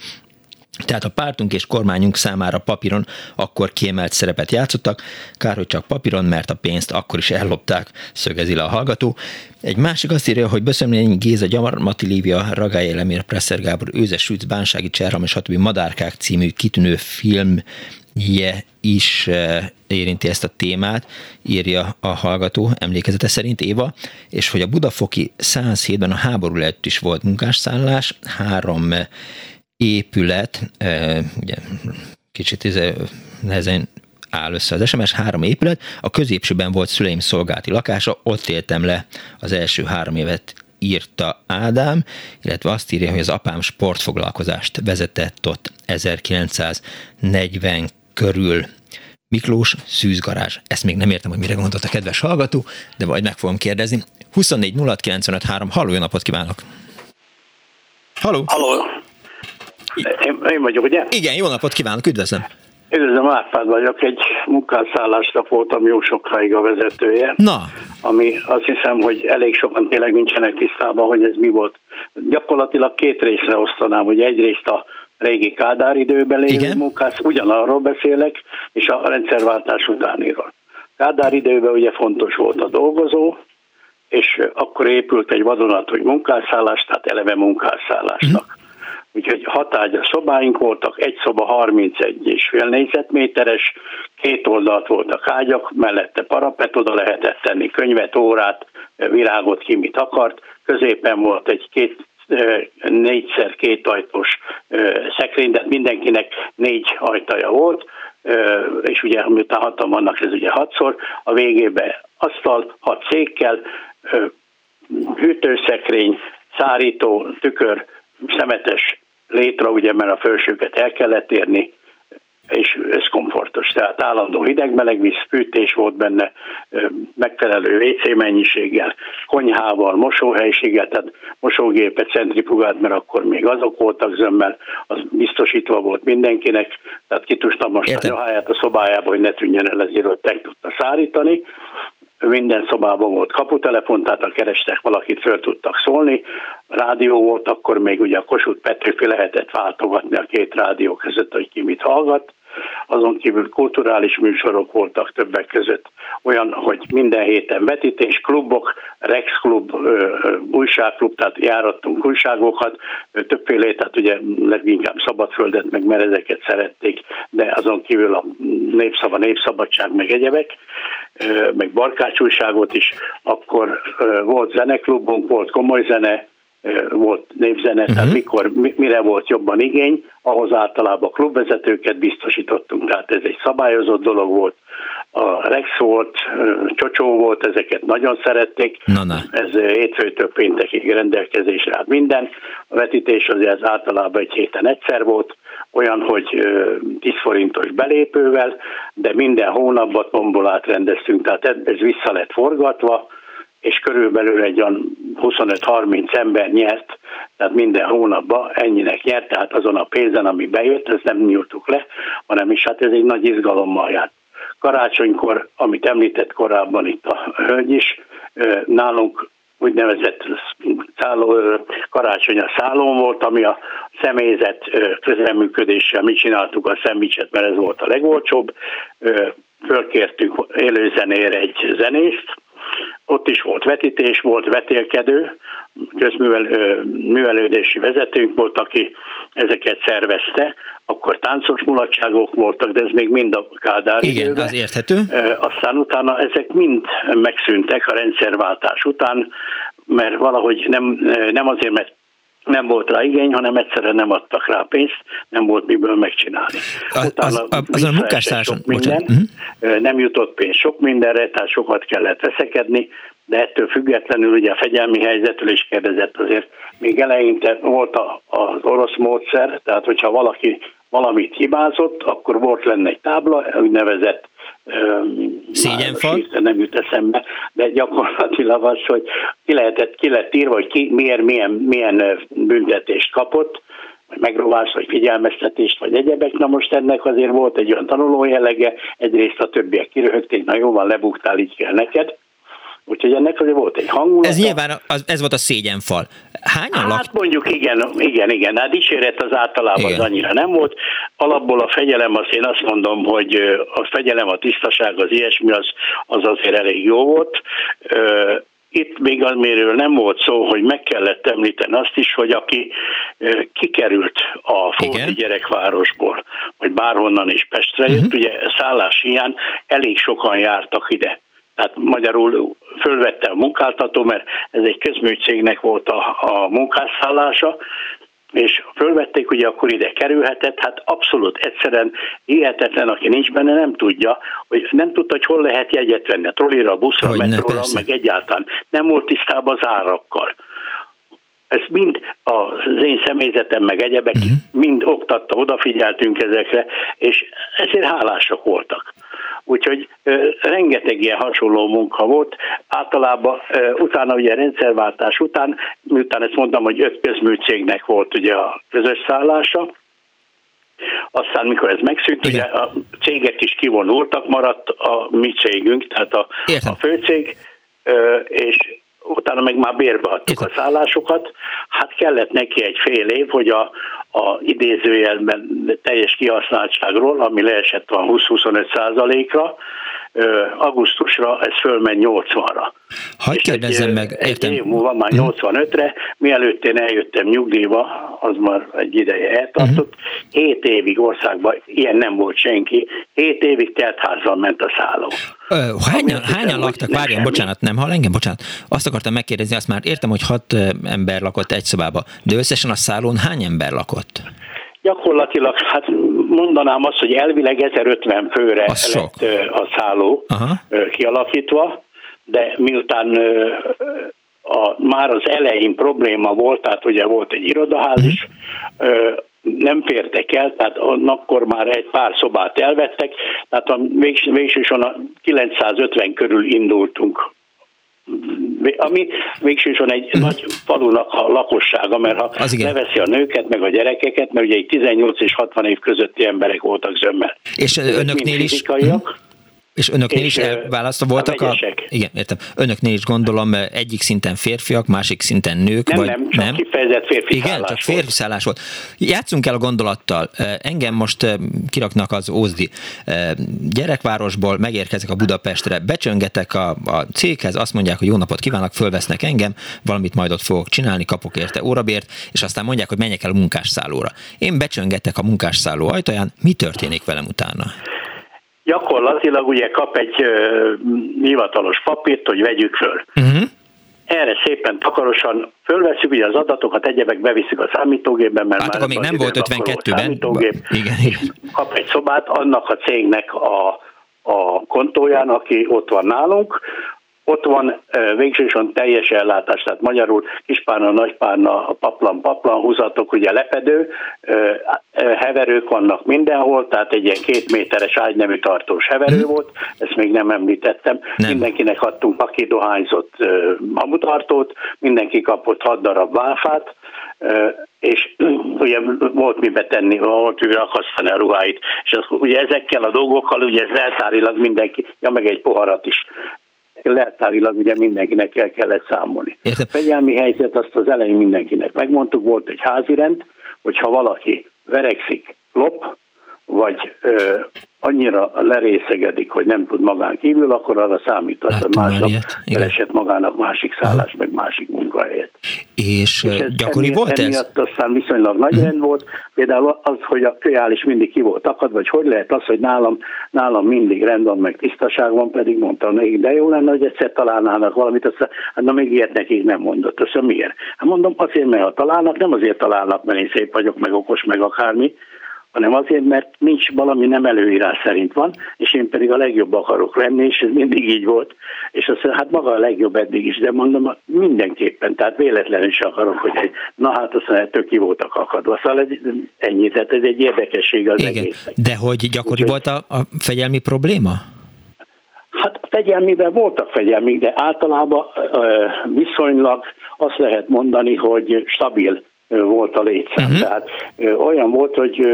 Tehát a pártunk és kormányunk számára papíron akkor kiemelt szerepet játszottak, kár, hogy csak papíron, mert a pénzt akkor is ellopták, szögezi le a hallgató. Egy másik azt írja, hogy Böszömlény Géza, Gyarmati Lívia, Ragály Elemér, Presser Gábor, Őzes Sütz, Bánsági Cserham és stb. Madárkák című kitűnő filmje is eh, érinti ezt a témát, írja a hallgató emlékezete szerint Éva, és hogy a Budafoki 107-ben a háború előtt is volt munkásszállás, három épület, ugye kicsit nehezen áll össze az SMS, három épület, a középsőben volt szüleim szolgálati lakása, ott éltem le az első három évet írta Ádám, illetve azt írja, hogy az apám sportfoglalkozást vezetett ott 1940 körül. Miklós szűzgarázs. Ezt még nem értem, hogy mire gondolt a kedves hallgató, de majd meg fogom kérdezni. 24 06 Halló, jó napot kívánok! Halló! Halló! Én, én vagyok, ugye? Igen, jó napot kívánok, üdvözlöm. Üdvözlöm, Árpád vagyok, egy munkásszállásnak voltam jó sokáig a vezetője. Na. Ami azt hiszem, hogy elég sokan tényleg nincsenek tisztában, hogy ez mi volt. Gyakorlatilag két részre osztanám, hogy egyrészt a régi Kádár időben lévő Igen? munkász, ugyanarról beszélek, és a rendszerváltás utániról. Kádár időben ugye fontos volt a dolgozó, és akkor épült egy vadonatúj munkásszállás, tehát eleve munkásszállásnak. Uh-huh úgyhogy hatágyas szobáink voltak, egy szoba 31 és fél négyzetméteres, két oldalt voltak ágyak, mellette parapet, oda lehetett tenni könyvet, órát, virágot, ki mit akart, középen volt egy két négyszer két ajtós szekrény, de mindenkinek négy ajtaja volt, és ugye miután hatan vannak, ez ugye hatszor, a végébe asztal, hat székkel, hűtőszekrény, szárító, tükör, szemetes létre, ugye, mert a felsőket el kellett érni, és ez komfortos. Tehát állandó hideg-meleg víz, fűtés volt benne, megfelelő WC mennyiséggel, konyhával, mosóhelyiséggel, tehát mosógépet, centrifugát, mert akkor még azok voltak zömmel, az biztosítva volt mindenkinek, tehát ki tudtam most a ruháját a szobájába, hogy ne tűnjön el, ezért ott meg tudta szárítani minden szobában volt kaputelefon, tehát ha kerestek valakit, föl tudtak szólni. Rádió volt, akkor még ugye a Kossuth Petőfi lehetett váltogatni a két rádió között, hogy ki mit hallgat. Azon kívül kulturális műsorok voltak többek között, olyan, hogy minden héten vetítés, klubok, Rex klub, újságklub, tehát járattunk újságokat, többféle, tehát ugye leginkább szabadföldet, meg merezeket szerették, de azon kívül a népszava, népszabadság, meg egyebek, meg barkács újságot is, akkor volt zeneklubunk, volt komoly zene, volt népzene, uh-huh. tehát mikor, mire volt jobban igény, ahhoz általában klubvezetőket biztosítottunk, tehát ez egy szabályozott dolog volt. A Rex volt, Csocsó volt, ezeket nagyon szerették. Na, na. Ez hétfőtől péntekig rendelkezésre állt minden. A vetítés azért általában egy héten egyszer volt, olyan, hogy 10 forintos belépővel, de minden hónapban tombolát rendeztünk, tehát ez vissza lett forgatva, és körülbelül egy olyan 25-30 ember nyert, tehát minden hónapban ennyinek nyert, tehát azon a pénzen, ami bejött, ezt nem nyújtuk le, hanem is hát ez egy nagy izgalommal járt. Karácsonykor, amit említett korábban itt a hölgy is, nálunk úgynevezett szálló, karácsony a szállón volt, ami a személyzet közreműködéssel mi csináltuk a szendvicset, mert ez volt a legolcsóbb. Fölkértünk élőzenére egy zenészt, ott is volt vetítés, volt vetélkedő, közművelődési vezetőnk volt, aki ezeket szervezte, akkor táncos mulatságok voltak, de ez még mind a Kádár Igen, időben. az érthető. Aztán utána ezek mind megszűntek a rendszerváltás után, mert valahogy nem, nem azért, mert nem volt rá igény, hanem egyszerűen nem adtak rá pénzt, nem volt miből megcsinálni. Az, az, az, az a munkástárson, minden, uh-huh. nem jutott pénz sok mindenre, tehát sokat kellett veszekedni, de ettől függetlenül ugye a fegyelmi helyzetről is kérdezett azért, még eleinte volt a, az orosz módszer, tehát hogyha valaki valamit hibázott, akkor volt lenne egy tábla, úgynevezett Szégyenfal? Nem jut eszembe, de gyakorlatilag az, hogy ki lehetett, ki lett írva, hogy ki miért, milyen, milyen büntetést kapott, vagy megrovás, vagy figyelmeztetést, vagy egyebek. Na most ennek azért volt egy olyan tanuló jellege, egyrészt a többiek kiröhögték, na jó van, lebuktál, így kell neked. Úgyhogy ennek azért volt egy hangulat. Ez nyilván, az, ez volt a szégyenfal. Hányan Hát lak... mondjuk igen, igen, igen. Hát dicséret az általában igen. az annyira nem volt. Alapból a fegyelem, azt én azt mondom, hogy a fegyelem, a tisztaság, az ilyesmi, az, az azért elég jó volt. Itt még amiről nem volt szó, hogy meg kellett említeni azt is, hogy aki kikerült a Fóti gyerekvárosból, vagy bárhonnan is Pestre jött, uh-huh. ugye szállás hiány elég sokan jártak ide tehát magyarul fölvette a munkáltató, mert ez egy közműcégnek volt a, a munkásszállása, és fölvették, ugye akkor ide kerülhetett, hát abszolút egyszerűen hihetetlen, aki nincs benne, nem tudja, hogy nem tudta, hogy hol lehet jegyet venni, a trollira, a buszra, a metróra, meg egyáltalán. Nem volt tisztában az árakkal. Ez mind az én személyzetem, meg egyebek, uh-huh. mind oktatta, odafigyeltünk ezekre, és ezért hálások voltak. Úgyhogy rengeteg ilyen hasonló munka volt. Általában utána ugye rendszerváltás után, miután ezt mondtam, hogy öt közműcégnek volt ugye a közös szállása, aztán, mikor ez megszűnt, ugye a cégek is kivonultak, maradt a mi cégünk, tehát a, a főcég, és utána meg már bérbe adtuk a szállásokat, hát kellett neki egy fél év, hogy a, a idézőjelben teljes kihasználtságról, ami leesett van 20-25 százalékra, augusztusra ez fölmegy 80-ra. Hagyj kérdezzem meg, értem. Egy év múlva már 85-re, mhm. mielőtt én eljöttem nyugdíjba, az már egy ideje eltartott, uh-huh. 7 évig országban ilyen nem volt senki, 7 évig teltházzal ment a szálló. hányan, hányan laktak? Várjon, bocsánat, nem hall engem, bocsánat. Azt akartam megkérdezni, azt már értem, hogy hat ember lakott egy szobába, de összesen a szállón hány ember lakott? Gyakorlatilag, hát mondanám azt, hogy elvileg 1050 főre az lett sok. a szálló Aha. kialakítva, de miután a már az elején probléma volt, tehát ugye volt egy irodaház is, nem fértek el, tehát akkor már egy pár szobát elvettek, tehát a végsősorban a 950 körül indultunk ami végsősorban egy mm. nagy falunak a lakossága, mert ha leveszi a nőket, meg a gyerekeket, mert ugye egy 18 és 60 év közötti emberek voltak zömmel. És önöknél is? És önöknél és is elválasztva voltak a... a igen, értem. Önöknél is gondolom egyik szinten férfiak, másik szinten nők, nem, vagy nem? Csak nem? kifejezett férfi Igen, csak férfi szállás volt. Játszunk el a gondolattal. Engem most kiraknak az Ózdi gyerekvárosból, megérkezek a Budapestre, becsöngetek a, a céghez, azt mondják, hogy jó napot kívánok, fölvesznek engem, valamit majd ott fogok csinálni, kapok érte órabért, és aztán mondják, hogy menjek el a munkásszállóra. Én becsöngetek a munkásszálló ajtaján, mi történik velem utána? Gyakorlatilag ugye kap egy uh, hivatalos papírt, hogy vegyük föl. Uh-huh. Erre szépen takarosan fölveszünk, ugye az adatokat, egyebek beviszik a számítógépben, mert hát már még nem volt 52-ben. Igen, igen. Kap egy szobát annak a cégnek a, a kontóján, aki ott van nálunk, ott van végsősorban teljes ellátás, tehát magyarul kispárna, nagypárna, paplan, paplan húzatok, ugye lepedő, heverők vannak mindenhol, tehát egy ilyen két méteres ágynemű tartós heverő mm. volt, ezt még nem említettem. Nem. Mindenkinek adtunk, aki dohányzott mamutartót, mindenki kapott hat darab válfát, és ugye volt mibe tenni, volt mibe akasztani a ruháit, és az, ugye ezekkel a dolgokkal ugye ez mindenki, ja meg egy poharat is leltárilag ugye mindenkinek el kellett számolni. Értem. A fegyelmi helyzet azt az elején mindenkinek megmondtuk, volt egy házirend, hogyha valaki verekszik, lop, vagy ö, annyira lerészegedik, hogy nem tud magán kívül, akkor arra számíthat, hogy másnap keresett magának másik szállás, meg másik munkahelyet. És, és gyakori emiatt, volt ez? Emiatt aztán viszonylag nagy hmm. rend volt, például az, hogy a kölyál is mindig ki volt akad, vagy hogy lehet az, hogy nálam, nálam mindig rend van, meg tisztaság van, pedig mondtam nekik, de jó lenne, hogy egyszer találnának valamit, aztán, hát na még ilyet nekik nem mondott, azt miért? Hát mondom, azért, mert ha találnak, nem azért találnak, mert én szép vagyok, meg okos, meg akármi, hanem azért, mert nincs valami nem előírás szerint van, és én pedig a legjobb akarok lenni, és ez mindig így volt, és azt mondja, hát maga a legjobb eddig is, de mondom, mindenképpen, tehát véletlenül is akarok, hogy egy, na hát azt mondja, tök ki voltak akadva, szóval ez, ennyi, tehát ez egy érdekesség az Igen, egész. de hogy gyakori volt a, a fegyelmi probléma? Hát fegyelmiben voltak fegyelmi, de általában viszonylag azt lehet mondani, hogy stabil volt a létszám. Uh-huh. Tehát olyan volt, hogy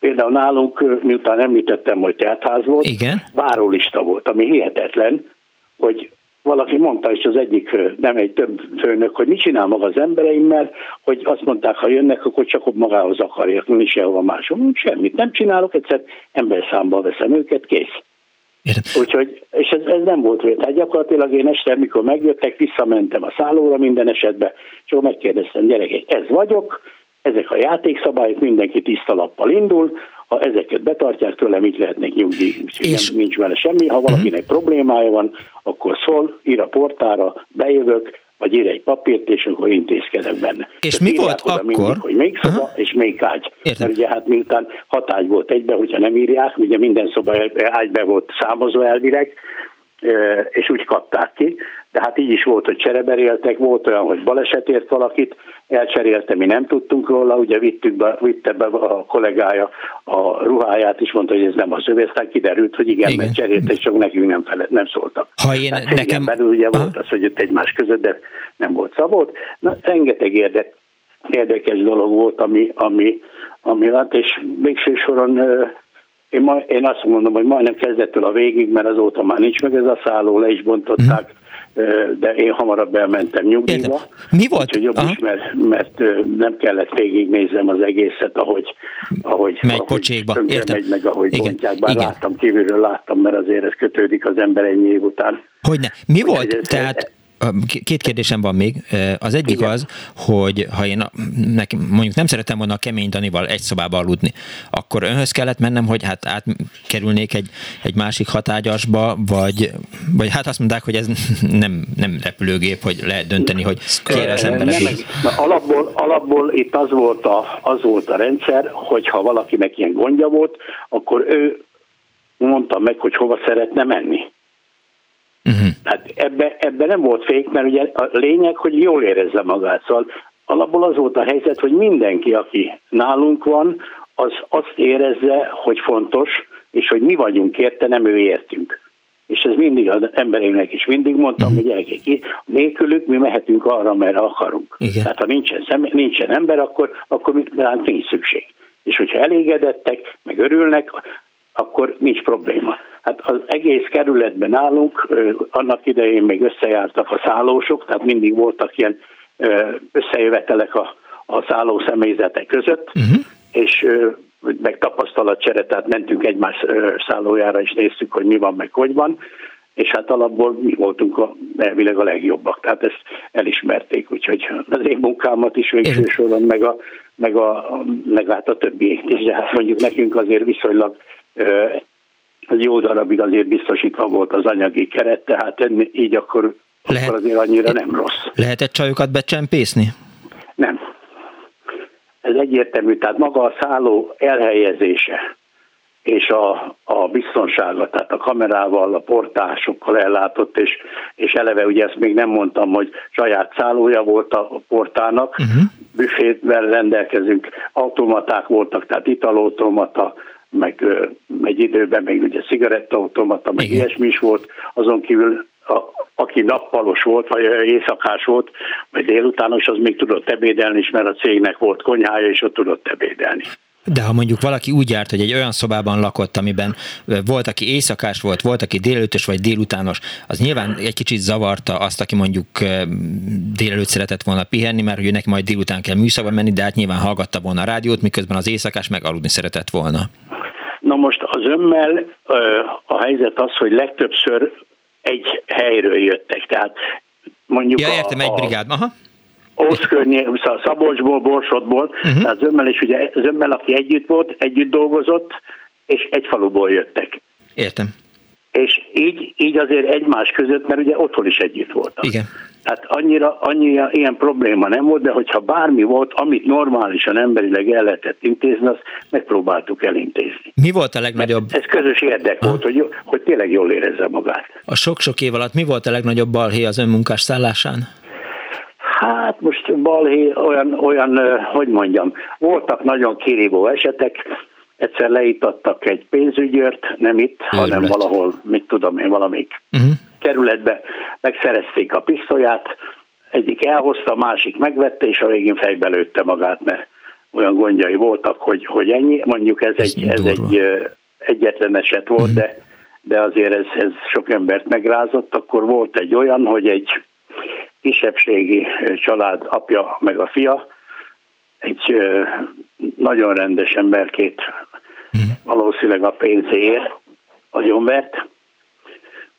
például nálunk, miután említettem, hogy teltház volt, Igen. várólista volt, ami hihetetlen, hogy valaki mondta is az egyik, nem egy több főnök, hogy mit csinál maga az embereimmel, hogy azt mondták, ha jönnek, akkor csak ott magához akarják, is sehova máshol. Semmit nem csinálok, egyszer emberszámba veszem őket, kész. Értem. Úgyhogy, és ez, ez nem volt vélet. Hát gyakorlatilag én este, mikor megjöttek, visszamentem a szállóra minden esetben, és akkor megkérdeztem, gyerekek, ez vagyok, ezek a játékszabályok, mindenki tiszta lappal indul, ha ezeket betartják tőlem, így lehetnek nyugdíj, és... nem, nincs vele semmi. Ha valakinek uh-huh. problémája van, akkor szól, ír a portára, bejövök, vagy ír egy papírt, és akkor intézkedek benne. És Tehát mi volt akkor? Mindig, hogy még szoba, uh-huh. és még ágy. Értem. Mert ugye hát miután hat ágy volt egybe, hogyha nem írják, ugye minden szoba ágybe volt számozva elvileg, és úgy kapták ki. De hát így is volt, hogy csereberéltek, volt olyan, hogy baleset ért valakit, elcserélte, mi nem tudtunk róla, ugye vittük be, vitte be a kollégája a ruháját, és mondta, hogy ez nem az övé, aztán kiderült, hogy igen, igen. mert cserélte, és csak nekünk nem, felett, nem szóltak. Ha én hát nekem... belül ugye Aha. volt az, hogy ott egymás között, de nem volt szabott. Na, rengeteg érdek, érdekes dolog volt, ami, ami, ami lett, és végső soron én, ma, én azt mondom, hogy majdnem kezdettől a végig, mert azóta már nincs meg ez a szálló, le is bontották, uh-huh. de én hamarabb elmentem nyugdíjba. Értem. Mi volt? Úgyhogy jobb Aha. is, mert, mert nem kellett végignéznem az egészet, ahogy, ahogy, megy ahogy pocsékba. Értem. megy, meg ahogy Igen. bontják. Bár Igen. láttam, kívülről láttam, mert azért ez kötődik az ember ennyi év után. Hogyne. Mi Úgy volt? Ez, Tehát Két kérdésem van még. Az egyik Igen. az, hogy ha én nekem, mondjuk nem szeretem volna a kemény Danival egy szobába aludni, akkor önhöz kellett mennem, hogy hát átkerülnék egy, egy másik hatágyasba, vagy, vagy hát azt mondták, hogy ez nem, nem repülőgép, hogy lehet dönteni, hogy kér az ember. Alapból, alapból itt az volt, a, az volt a rendszer, hogy ha valakinek ilyen gondja volt, akkor ő mondta meg, hogy hova szeretne menni. Tehát ebbe, ebbe nem volt fék, mert ugye a lényeg, hogy jól érezze magát. Szóval alapból az volt a helyzet, hogy mindenki, aki nálunk van, az azt érezze, hogy fontos, és hogy mi vagyunk érte, nem ő értünk. És ez mindig az embereinknek is mindig mondtam, uh-huh. hogy gyerekek, nélkülük mi mehetünk arra, merre akarunk. Igen. Tehát ha nincsen, szem, nincsen ember, akkor, akkor ránk nincs szükség. És hogyha elégedettek, meg örülnek, akkor nincs probléma. Hát az egész kerületben állunk, annak idején még összejártak a szállósok, tehát mindig voltak ilyen összejövetelek a, a szálló személyzetek között, uh-huh. és meg tapasztalatcsere, tehát mentünk egymás szállójára, és néztük, hogy mi van, meg hogy van, és hát alapból mi voltunk a, elvileg a legjobbak, tehát ezt elismerték, úgyhogy az én munkámat is végső soron, meg a, meg a, meg hát a többi is, de hát mondjuk nekünk azért viszonylag jó darabig azért biztosítva volt az anyagi keret, tehát így akkor, Lehet, akkor azért annyira nem rossz. Lehetett csajokat becsempészni? Nem. Ez egyértelmű, tehát maga a szálló elhelyezése és a, a biztonsága, tehát a kamerával, a portásokkal ellátott, és, és eleve ugye ezt még nem mondtam, hogy saját szállója volt a portának, uh-huh. büfétvel rendelkezünk, automaták voltak, tehát italautomata, meg egy időben még ugye cigarettaautomata, meg Igen. ilyesmi is volt, azon kívül a, aki nappalos volt, vagy éjszakás volt, vagy délutános, az még tudott ebédelni is, mert a cégnek volt konyhája, és ott tudott ebédelni. De ha mondjuk valaki úgy járt, hogy egy olyan szobában lakott, amiben volt, aki éjszakás volt, volt, aki délelőtös vagy délutános, az nyilván egy kicsit zavarta azt, aki mondjuk délelőtt szeretett volna pihenni, mert ugye neki majd délután kell műszakba menni, de hát nyilván hallgatta volna a rádiót, miközben az éjszakás meg aludni szeretett volna. Na most az ömmel a helyzet az, hogy legtöbbször egy helyről jöttek, tehát mondjuk ja, értem, a, egy brigád, aha. Ósz Szabolcsból, Borsodból, uh-huh. tehát Zömmel is ugye, Zömmel, aki együtt volt, együtt dolgozott, és egy faluból jöttek. Értem. És így, így azért egymás között, mert ugye otthon is együtt voltak. Igen. Tehát annyira, annyira ilyen probléma nem volt, de hogyha bármi volt, amit normálisan emberileg el lehetett intézni, azt megpróbáltuk elintézni. Mi volt a legnagyobb? Mert ez közös érdek ha? volt, hogy, hogy tényleg jól érezze magát. A sok-sok év alatt mi volt a legnagyobb balhé az önmunkás szállásán? Hát most balhé olyan, olyan, hogy mondjam, voltak nagyon kirívó esetek, egyszer leítattak egy pénzügyőrt, nem itt, Őrület. hanem valahol, mit tudom én, valamik uh-huh. kerületbe, megszerezték a pisztolyát, egyik elhozta, másik megvette, és a végén fejbe lőtte magát, mert olyan gondjai voltak, hogy, hogy ennyi. Mondjuk ez, ez egy, ez egy egyetlen eset volt, uh-huh. de, de azért ez, ez sok embert megrázott. Akkor volt egy olyan, hogy egy kisebbségi család apja meg a fia, egy nagyon rendes emberkét uh-huh. valószínűleg a pénzéért agyonvert,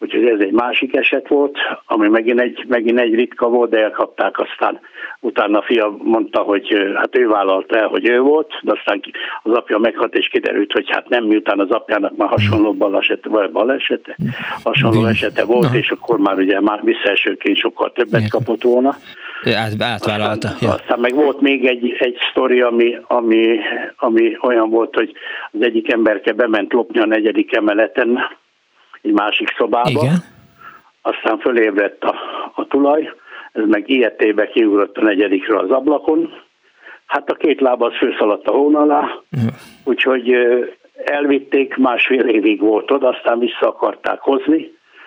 Úgyhogy ez egy másik eset volt, ami megint egy, megint egy ritka volt, de elkapták aztán. Utána a fia mondta, hogy hát ő vállalta el, hogy ő volt, de aztán az apja meghalt, és kiderült, hogy hát nem, miután az apjának már hasonló balesete, vagy balesete, hasonló esete volt, Na. és akkor már ugye már visszaesőként sokkal többet kapott volna. Át, átvállalta. Aztán, ja. aztán meg volt még egy, egy sztori, ami, ami, ami olyan volt, hogy az egyik emberke bement lopni a negyedik emeleten, egy másik szobába. Igen. Aztán fölébredt a, a tulaj, ez meg ilyetébe kiugrott a negyedikre az ablakon. Hát a két lába az főszaladt a hón alá, uh-huh. úgyhogy elvitték, másfél évig volt oda, aztán vissza akarták hozni,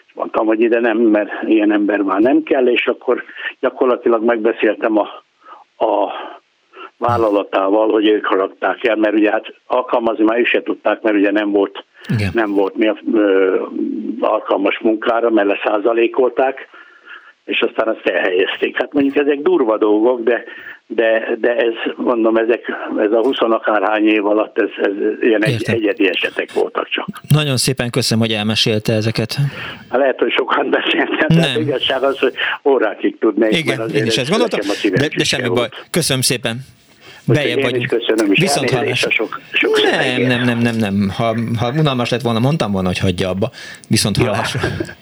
és mondtam, hogy ide nem, mert ilyen ember már nem kell, és akkor gyakorlatilag megbeszéltem a, a vállalatával, hogy ők haragták el, mert ugye hát alkalmazni már is se tudták, mert ugye nem volt igen. nem volt mi ö, alkalmas munkára, mert leszázalékolták, és aztán azt elhelyezték. Hát mondjuk ezek durva dolgok, de, de, de ez, mondom, ezek, ez a 20 akárhány év alatt ez, ez ilyen egy, egyedi esetek voltak csak. Nagyon szépen köszönöm, hogy elmesélte ezeket. Hát lehet, hogy sokan beszéltem, de az igazság az, hogy órákig tudnék. Igen, én is ezt gondoltam, de, de semmi baj. Köszönöm szépen. Bejebb vagyunk. köszönöm is. Viszont hallásra. Sok, sok nem, nem, nem, nem, nem. Ha, ha unalmas lett volna, mondtam volna, hogy hagyja abba. Viszont hallásra. Ja.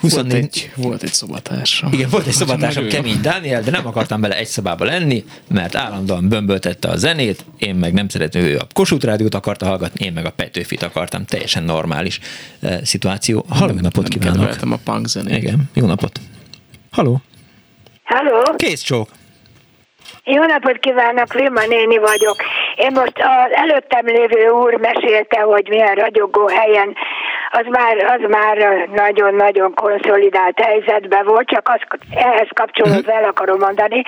24... Volt egy, volt egy szobatársam. Igen, volt egy szobatársam, kemény Dániel, de nem akartam bele egy szobába lenni, mert állandóan bömböltette a zenét, én meg nem szeretem, ő a Kossuth Rádiót akarta hallgatni, én meg a Petőfit akartam, teljesen normális uh, szituáció. Halló, jó napot nem kívánok! Nem a punk zenét. Igen, jó napot! Halló! Halló! Kész csók! Jó napot kívánok, Vilma néni vagyok. Én most az előttem lévő úr mesélte, hogy milyen ragyogó helyen, az már, az már nagyon-nagyon konszolidált helyzetben volt, csak az, ehhez kapcsolódva el akarom mondani,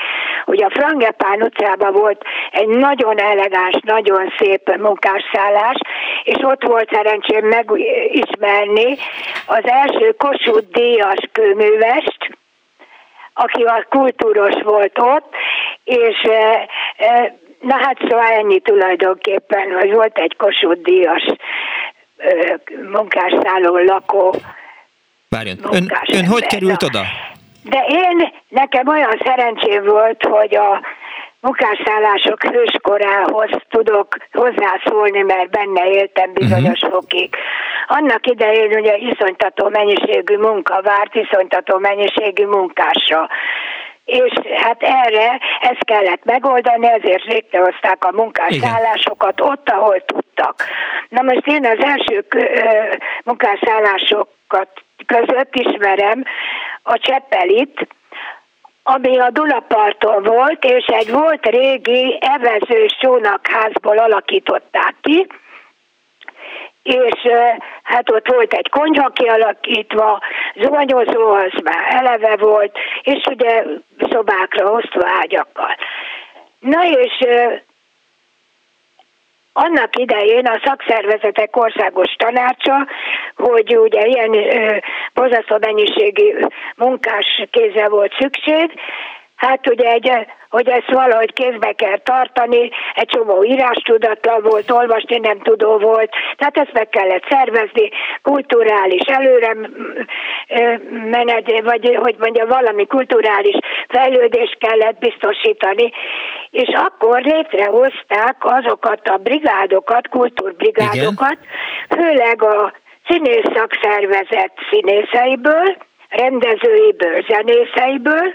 hogy a Frangepán utcában volt egy nagyon elegáns, nagyon szép munkásszállás, és ott volt szerencsém megismerni az első Kossuth díjas kőművest, aki a kultúros volt ott, és na hát szóval ennyi tulajdonképpen, hogy volt egy Kossuth díjas munkásszálló lakó. Várjon, ön, ön hogy került oda? De én, nekem olyan szerencsém volt, hogy a munkásszállások hőskorához tudok hozzászólni, mert benne éltem bizonyos uh-huh. fokig. Annak idején ugye iszonytató mennyiségű munka várt, iszonytató mennyiségű munkásra és hát erre ezt kellett megoldani, ezért létrehozták a munkásszállásokat ott, ahol tudtak. Na most én az első munkásszállásokat között ismerem a Cseppelit, ami a Dunaparton volt, és egy volt régi evezős csónakházból alakították ki, és hát ott volt egy konyha kialakítva, zuhanyozó az már eleve volt, és ugye szobákra osztva ágyakkal. Na és annak idején a szakszervezetek országos tanácsa, hogy ugye ilyen bozasztó mennyiségű munkás kézzel volt szükség, Hát ugye, egy, hogy ezt valahogy kézbe kell tartani, egy csomó írástudatlan volt, olvasni nem tudó volt, tehát ezt meg kellett szervezni, kulturális előre menet, vagy hogy mondja, valami kulturális fejlődést kellett biztosítani, és akkor létrehozták azokat a brigádokat, kultúrbrigádokat, Igen. főleg a színész szakszervezet színészeiből, rendezőiből, zenészeiből,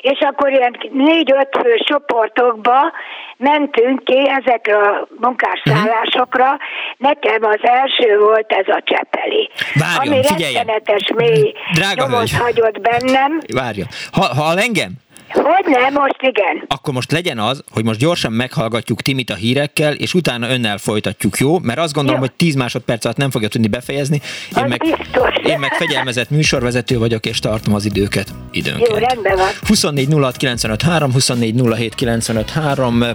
és akkor ilyen négy-öt fő csoportokba mentünk ki ezekre a munkászállásokra. Uh-huh. Nekem az első volt ez a Csepeli. Várjon, ami rettenetes mély nyomot hagyott bennem. Várjon. Ha, ha engem? Hogy nem, most igen. Akkor most legyen az, hogy most gyorsan meghallgatjuk Timit a hírekkel, és utána önnel folytatjuk, jó? Mert azt gondolom, jó. hogy 10 másodperc alatt nem fogja tudni befejezni. Én meg, én meg fegyelmezett műsorvezető vagyok, és tartom az időket időnként. Jó, rendben van. 24 06 24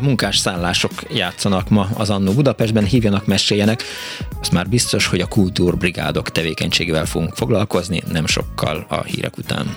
munkásszállások játszanak ma az Annó Budapestben, hívjanak, meséljenek. Az már biztos, hogy a kultúrbrigádok tevékenységével fogunk foglalkozni, nem sokkal a hírek után.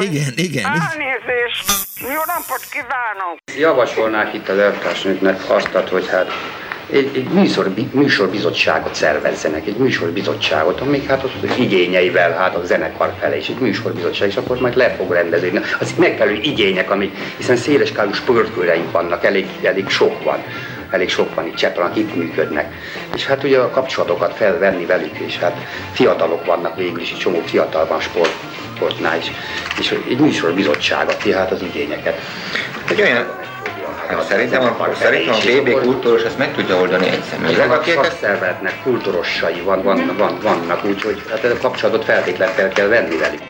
Igen, igen, igen. Elnézést! Jó napot kívánok! Javasolnák itt az elvtársnőknek azt, hogy hát egy, egy műsor, műsorbizottságot szervezzenek, egy műsorbizottságot, amik hát az igényeivel, hát a zenekar fele is egy műsorbizottság, és akkor majd le fog rendezni. Az megfelelő igények, amik, hiszen széleskálú sportkőreink vannak, elég, elég sok van elég sok van itt Cseppel, akik működnek. És hát ugye a kapcsolatokat felvenni velük, és hát fiatalok vannak végül is, egy csomó fiatal van sport, sportnál is, és egy műsorbizottság adja hát az igényeket. Egy olyan Hát szerintem a, szerintem a BB kultúros ezt meg tudja oldani egy személyben. A szakszervezetnek kultúrossai van, van, van, vannak, úgyhogy hát a kapcsolatot feltétlenül fel kell venni velük.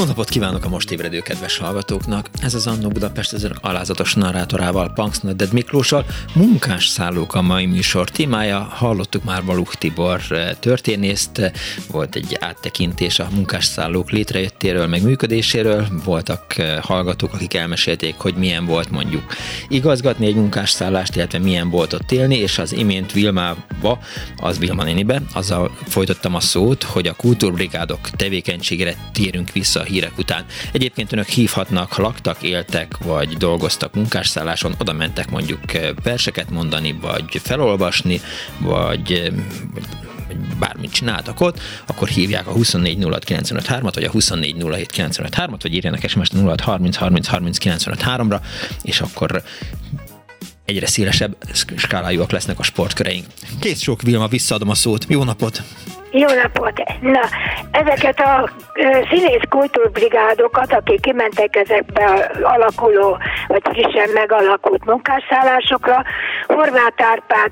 Jó napot kívánok a most ébredő kedves hallgatóknak! Ez az Annó Budapest az alázatos narrátorával, Punks Dead Miklóssal. Munkás szállók a mai műsor témája. Hallottuk már Baluk Tibor eh, történészt, volt egy áttekintés a munkásszállók létrejöttéről, meg működéséről. Voltak eh, hallgatók, akik elmesélték, hogy milyen volt mondjuk igazgatni egy munkásszállást, illetve milyen volt ott élni, és az imént Vilmába, az Vilma nénibe, azzal folytattam a szót, hogy a kultúrbrigádok tevékenységére térünk vissza hírek után. Egyébként önök hívhatnak, laktak, éltek, vagy dolgoztak munkásszálláson, oda mentek mondjuk eh, verseket mondani, vagy felolvasni, vagy vagy bármit csináltak ott, akkor hívják a 24 at vagy a 24 at vagy írjanak SMS-t 06 30 30 30 ra és akkor egyre szélesebb skálájúak lesznek a sportköreink. Kész sok Vilma, visszaadom a szót. Jó napot! Jó napot! Na, ezeket a színész kultúrbrigádokat, akik kimentek ezekbe a alakuló, vagy frissen megalakult munkásszállásokra, Horváth Árpád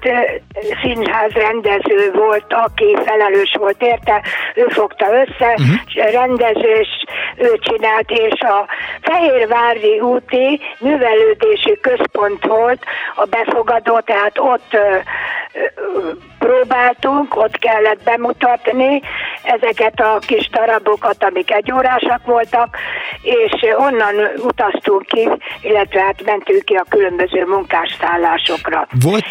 színház rendező volt, aki felelős volt érte, ő fogta össze, uh-huh. rendezés ő csinált, és a Fehérvári úti művelődési központ volt a befogadó, tehát ott próbáltunk, ott kellett bemutatni ezeket a kis darabokat, amik egyórásak voltak, és onnan utaztunk ki, illetve hát mentünk ki a különböző munkásszállásokra. Volt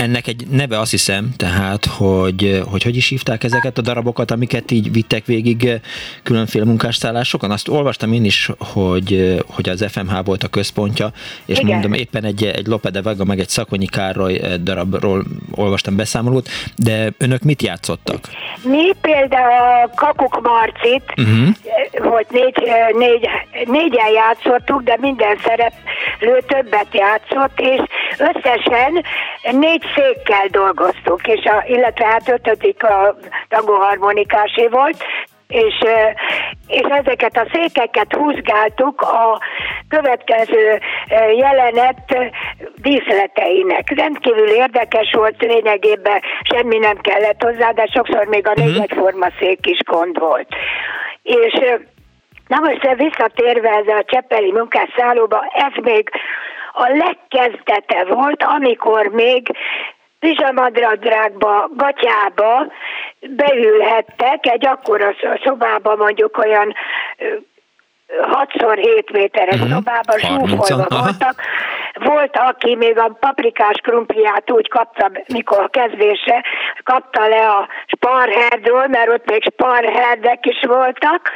ennek egy neve azt hiszem, tehát, hogy, hogy hogy is hívták ezeket a darabokat, amiket így vittek végig különféle munkásszállásokon. Azt olvastam én is, hogy, hogy az FMH volt a központja, és Igen. mondom, éppen egy, egy Lope de Vega, meg egy Szakonyi Károly darabról olvastam beszámolót, de önök mit játszottak? Mi például Kakuk Marcit, uh-huh. hogy négy, négy, négyen játszottuk, de minden szereplő többet játszott, és összesen négy székkel dolgoztunk, és a, illetve hát ötödik a tangóharmonikásé volt, és, és ezeket a székeket húzgáltuk a következő jelenet díszleteinek. Rendkívül érdekes volt, lényegében semmi nem kellett hozzá, de sokszor még a mhm. forma szék is gond volt. És Na most visszatérve ezzel a Csepeli munkásszállóba, ez még a legkezdete volt, amikor még pizsamadradrágba, gatyába beülhettek egy akkora szobába, mondjuk olyan 6x7 méteres uh-huh. szobában zsúfolva voltak. Volt, aki még a paprikás krumpliát úgy kapta, mikor a kezdése, kapta le a sparherdről, mert ott még sparherdek is voltak.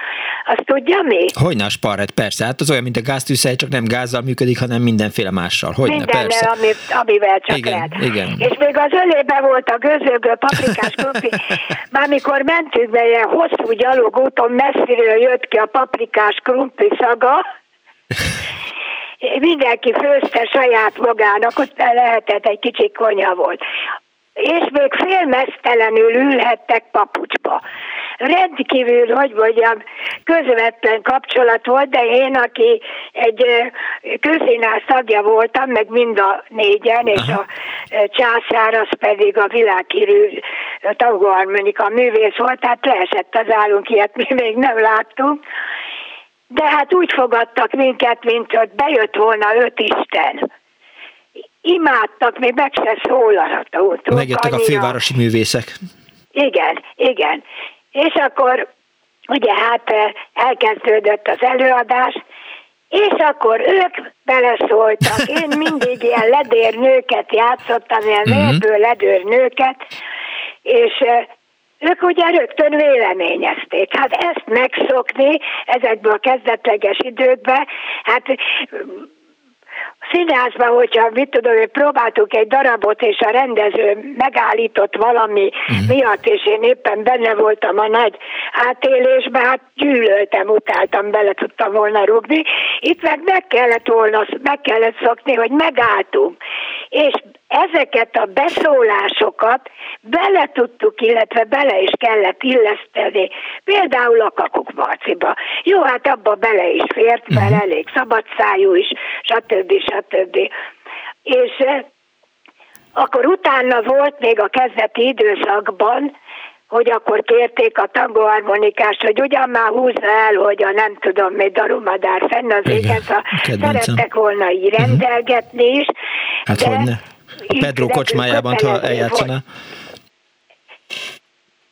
Azt tudja mi? Hogyne a sparherd, persze. Hát az olyan, mint a gáztűzhely, csak nem gázzal működik, hanem mindenféle mással. Hogyne, Mindennel, persze. Ami, amivel csak igen, lehet. Igen. És még az ölébe volt a gőzögő paprikás krumpli. Már mikor mentünk be ilyen hosszú gyalogúton, messziről jött ki a paprikás krumpli, krumpli szaga, mindenki főzte saját magának, ott lehetett egy kicsi konya volt. És még félmeztelenül ülhettek papucsba. Rendkívül, hogy mondjam, közvetlen kapcsolat volt, de én, aki egy közénás tagja voltam, meg mind a négyen, és a császár az pedig a világhírű tangóharmonika művész volt, tehát leesett az állunk, ilyet mi még nem láttunk de hát úgy fogadtak minket, mint hogy bejött volna öt Isten. Imádtak, még meg se szólalhatott. Megjöttek annyira. a fővárosi művészek. Igen, igen. És akkor ugye hát eh, elkezdődött az előadás, és akkor ők beleszóltak. Én mindig ilyen ledérnőket játszottam, ilyen vérből ledőr és eh, ők ugye rögtön véleményezték. Hát ezt megszokni ezekből a kezdetleges időkben, hát színházban, hogyha mit tudom, hogy próbáltuk egy darabot, és a rendező megállított valami uh-huh. miatt, és én éppen benne voltam a nagy átélésben, hát gyűlöltem, utáltam, bele tudtam volna rúgni. Itt meg meg kellett volna, meg kellett szokni, hogy megálltunk. És ezeket a beszólásokat bele tudtuk, illetve bele is kellett illeszteni. Például a Kakuk Marciba. Jó, hát abba bele is fért, mert uh-huh. elég szabadszájú is, stb. stb. És eh, akkor utána volt még a kezdeti időszakban hogy akkor kérték a tangóharmonikást, hogy ugyan már húzza el, hogy a nem tudom mi darumadár fenn az égen, szerettek volna így mhm. rendelgetni is. Hát de hogy ne. A Pedro kocsmájában, ha eljátszaná.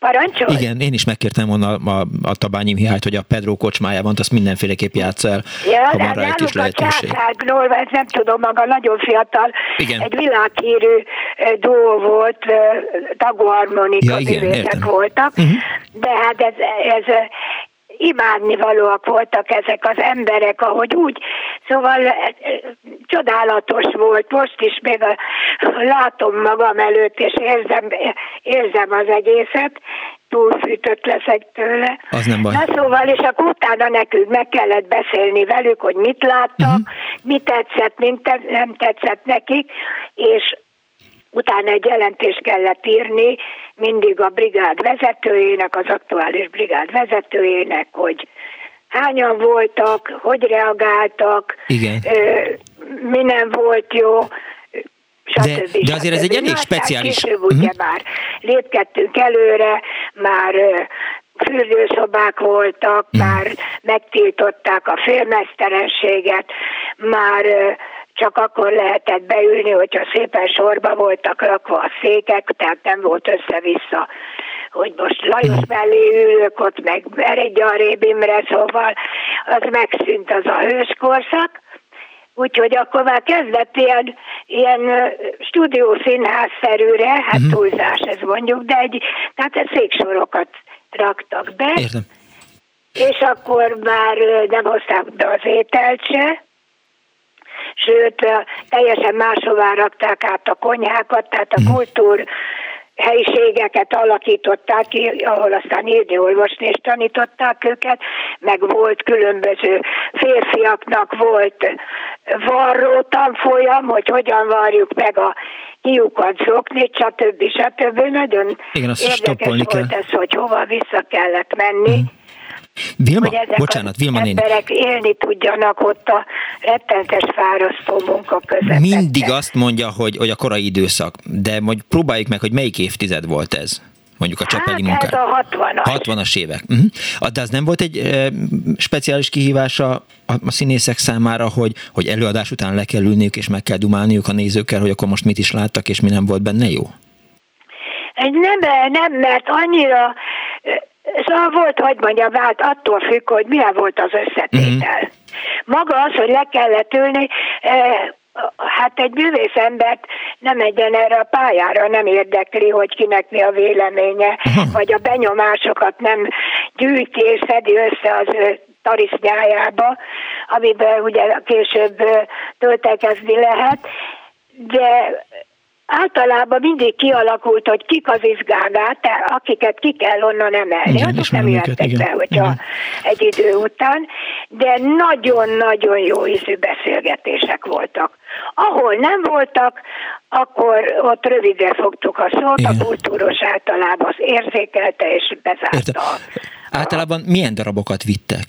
Parancsolj? Igen, én is megkértem volna a, a, Tabányi Mihályt, hogy a Pedro kocsmájában azt mindenféleképp játsz el, ja, ha van rá egy kis lehetőség. Ez nem tudom, maga nagyon fiatal, igen. egy világhírű duó volt, tagóharmonika ja, voltak, uh-huh. de hát ez, ez imádnivalóak voltak ezek az emberek, ahogy úgy, szóval csodálatos volt, most is még a, látom magam előtt, és érzem, érzem az egészet, túlfűtött leszek tőle. Az nem baj. Na szóval, és akkor utána nekünk meg kellett beszélni velük, hogy mit láttak, uh-huh. mi tetszett, mit nem tetszett nekik, és utána egy jelentést kellett írni mindig a brigád vezetőjének, az aktuális brigád vezetőjének, hogy hányan voltak, hogy reagáltak, Igen. mi nem volt jó, de, de azért ez egy elég speciális... Később uh-huh. ugye már lépkedtünk előre, már fürdőszobák voltak, uh-huh. már megtiltották a félmeszterenséget, már csak akkor lehetett beülni, hogyha szépen sorba voltak rakva a székek, tehát nem volt össze-vissza hogy most Lajos mellé ülök ott, meg Eredj a Rébimre, szóval az megszűnt az a hőskorszak, Úgyhogy akkor már kezdett ilyen, ilyen stúdiószínházszerűre, hát uh-huh. túlzás ez mondjuk, de egy, tehát széksorokat raktak be. Értem. És akkor már nem hozták be az ételt se, sőt, teljesen máshová rakták át a konyhákat, tehát a mhm. kultúr helyiségeket alakították ki, ahol aztán írni, olvasni és tanították őket, meg volt különböző férfiaknak volt varró tanfolyam, hogy hogyan varjuk meg a hiukat zokni, stb. stb. Nagyon Igen, érdekes volt kell. ez, hogy hova vissza kellett menni. Mm Vilma, hogy ezek bocsánat, Vilma néni. emberek élni tudjanak ott a rettentes fárasztó munka közepette. Mindig azt mondja, hogy, hogy a korai időszak, de majd próbáljuk meg, hogy melyik évtized volt ez mondjuk a csepeli hát ez a 60-as. 60-as évek. Uh-huh. De az nem volt egy e, speciális kihívása a, a színészek számára, hogy, hogy előadás után le kell ülniük, és meg kell dumálniuk a nézőkkel, hogy akkor most mit is láttak, és mi nem volt benne jó? Nem, nem, mert annyira Szóval volt, hogy mondjam, vált attól függ, hogy milyen volt az összetétel. Uh-huh. Maga az, hogy le kellett ülni, eh, hát egy művész embert nem egyen erre a pályára nem érdekli, hogy kinek mi a véleménye, uh-huh. vagy a benyomásokat nem gyűjti és szedi össze az ő tarisznyájába, amiben ugye később töltekezni lehet, de általában mindig kialakult, hogy kik az izgágát, akiket ki kell onnan emelni. Igen, Azok nem jöttek be, hogyha igen. egy idő után, de nagyon-nagyon jó ízű beszélgetések voltak. Ahol nem voltak, akkor ott rövidre fogtuk a szót, igen. a kultúros általában az érzékelte és bezárta. Általában milyen darabokat vittek?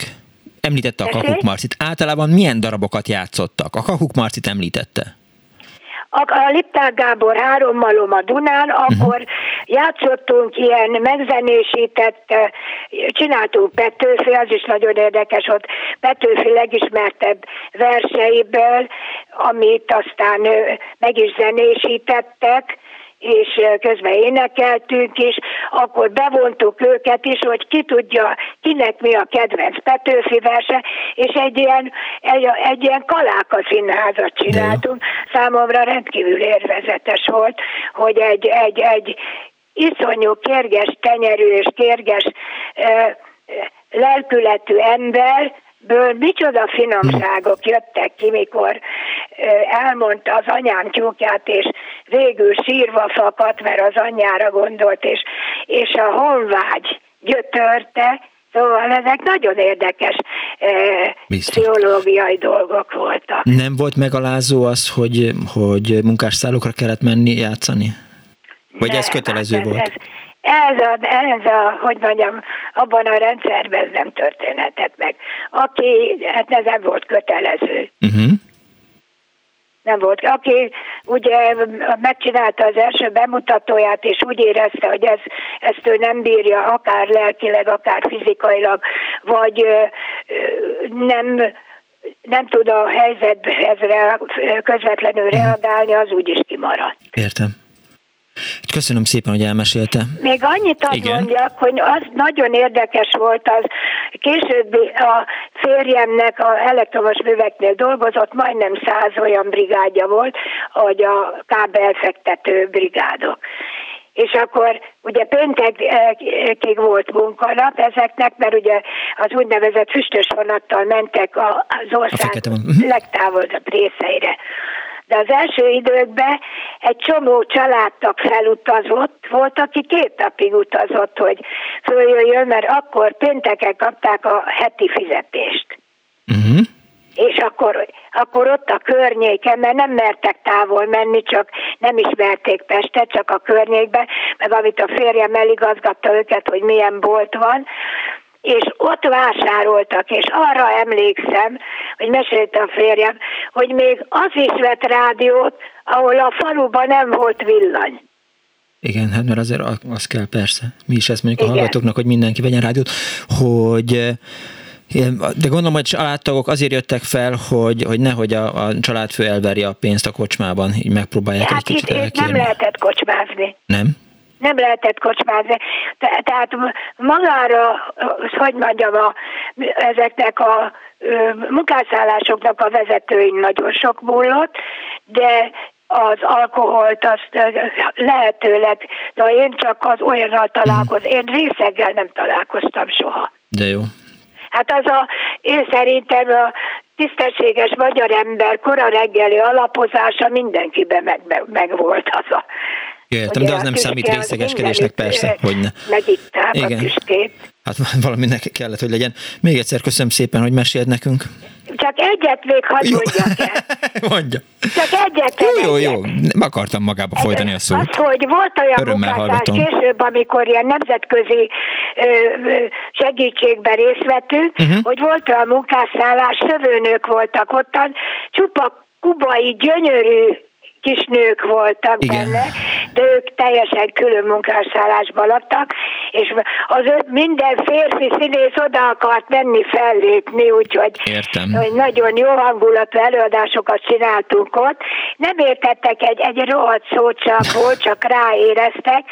Említette a Kakuk Marcit. Általában milyen darabokat játszottak? A Kakuk Marcit említette a Lipták Gábor három malom a Dunán, uh-huh. akkor játszottunk ilyen megzenésített, csináltunk Petőfi, az is nagyon érdekes, ott Petőfi legismertebb verseiből, amit aztán meg is zenésítettek, és közben énekeltünk is, akkor bevontuk őket is, hogy ki tudja, kinek mi a kedvenc Petőfi verse, és egy ilyen, egy, egy ilyen kaláka színházat csináltunk. Számomra rendkívül érvezetes volt, hogy egy, egy, egy iszonyú kérges tenyerű és kérges lelkületű ember ből micsoda finomságok jöttek ki, mikor elmondta az anyám tyúkját, és végül sírva fakadt, mert az anyjára gondolt, és, és a honvágy gyötörte, Szóval ezek nagyon érdekes eh, pszichológiai dolgok voltak. Nem volt megalázó az, hogy, hogy munkásszállókra kellett menni játszani? Vagy nem, ez kötelező hát ez, volt? Ez, ez a, ez a, hogy mondjam, abban a rendszerben nem történhetett meg. Aki, hát ez nem volt kötelező. Uh-huh. nem volt. Aki ugye megcsinálta az első bemutatóját, és úgy érezte, hogy ez, ezt ő nem bírja, akár lelkileg, akár fizikailag, vagy nem nem tud a helyzethez közvetlenül reagálni, az úgyis kimaradt. Értem. Köszönöm szépen, hogy elmesélte. Még annyit azt Igen. mondjak, hogy az nagyon érdekes volt az, később a férjemnek a elektromos műveknél dolgozott, majdnem száz olyan brigádja volt, hogy a kábelfektető brigádok és akkor ugye péntekig volt munkanap ezeknek, mert ugye az úgynevezett füstös vonattal mentek az ország mhm. legtávolabb részeire. De az első időkben egy csomó családtag felutazott, volt, aki két napig utazott, hogy följöjjön, mert akkor pénteken kapták a heti fizetést. Uh-huh és akkor, akkor ott a környéken, mert nem mertek távol menni, csak nem ismerték Pestet, csak a környékbe, meg amit a férjem eligazgatta őket, hogy milyen bolt van, és ott vásároltak, és arra emlékszem, hogy mesélte a férjem, hogy még az is vett rádiót, ahol a faluban nem volt villany. Igen, hát mert azért az kell persze. Mi is ezt mondjuk Igen. a hallgatóknak, hogy mindenki vegyen rádiót, hogy de gondolom, hogy családtagok azért jöttek fel, hogy, hogy nehogy a, a családfő elverje a pénzt a kocsmában, így megpróbálják hát egy kicsit itt, itt nem lehetett kocsmázni. Nem? Nem lehetett kocsmázni. Te, tehát magára, hogy mondjam, a, ezeknek a munkászállásoknak a vezetőin nagyon sok múlott, de az alkoholt azt lehetőleg, de én csak az olyannal találkozom, én részeggel nem találkoztam soha. De jó. Hát az a, én szerintem a tisztességes magyar ember kora reggeli alapozása mindenkiben meg, meg, meg volt az a Értem, de az nem számít részegeskedésnek, persze, hogy ne. Igen. Hát valaminek kellett, hogy legyen. Még egyszer köszönöm szépen, hogy mesélt nekünk. Csak egyet még hadd mondjak el. Mondja. Csak egyet. Jó, jó, jó. Nem akartam magába folytani a szót. Az, hogy volt olyan Örömmel munkásás később, amikor ilyen nemzetközi ö, segítségben részt vettünk, uh-huh. hogy volt olyan munkásszállás, szövőnők voltak ottan, csupa kubai gyönyörű kis nők voltak Igen. benne, de ők teljesen külön munkásszállásban laktak, és az minden férfi színész oda akart menni fellépni, úgyhogy Értem. Hogy nagyon jó hangulatú előadásokat csináltunk ott. Nem értettek egy, egy rohadt szót csak volt, csak ráéreztek,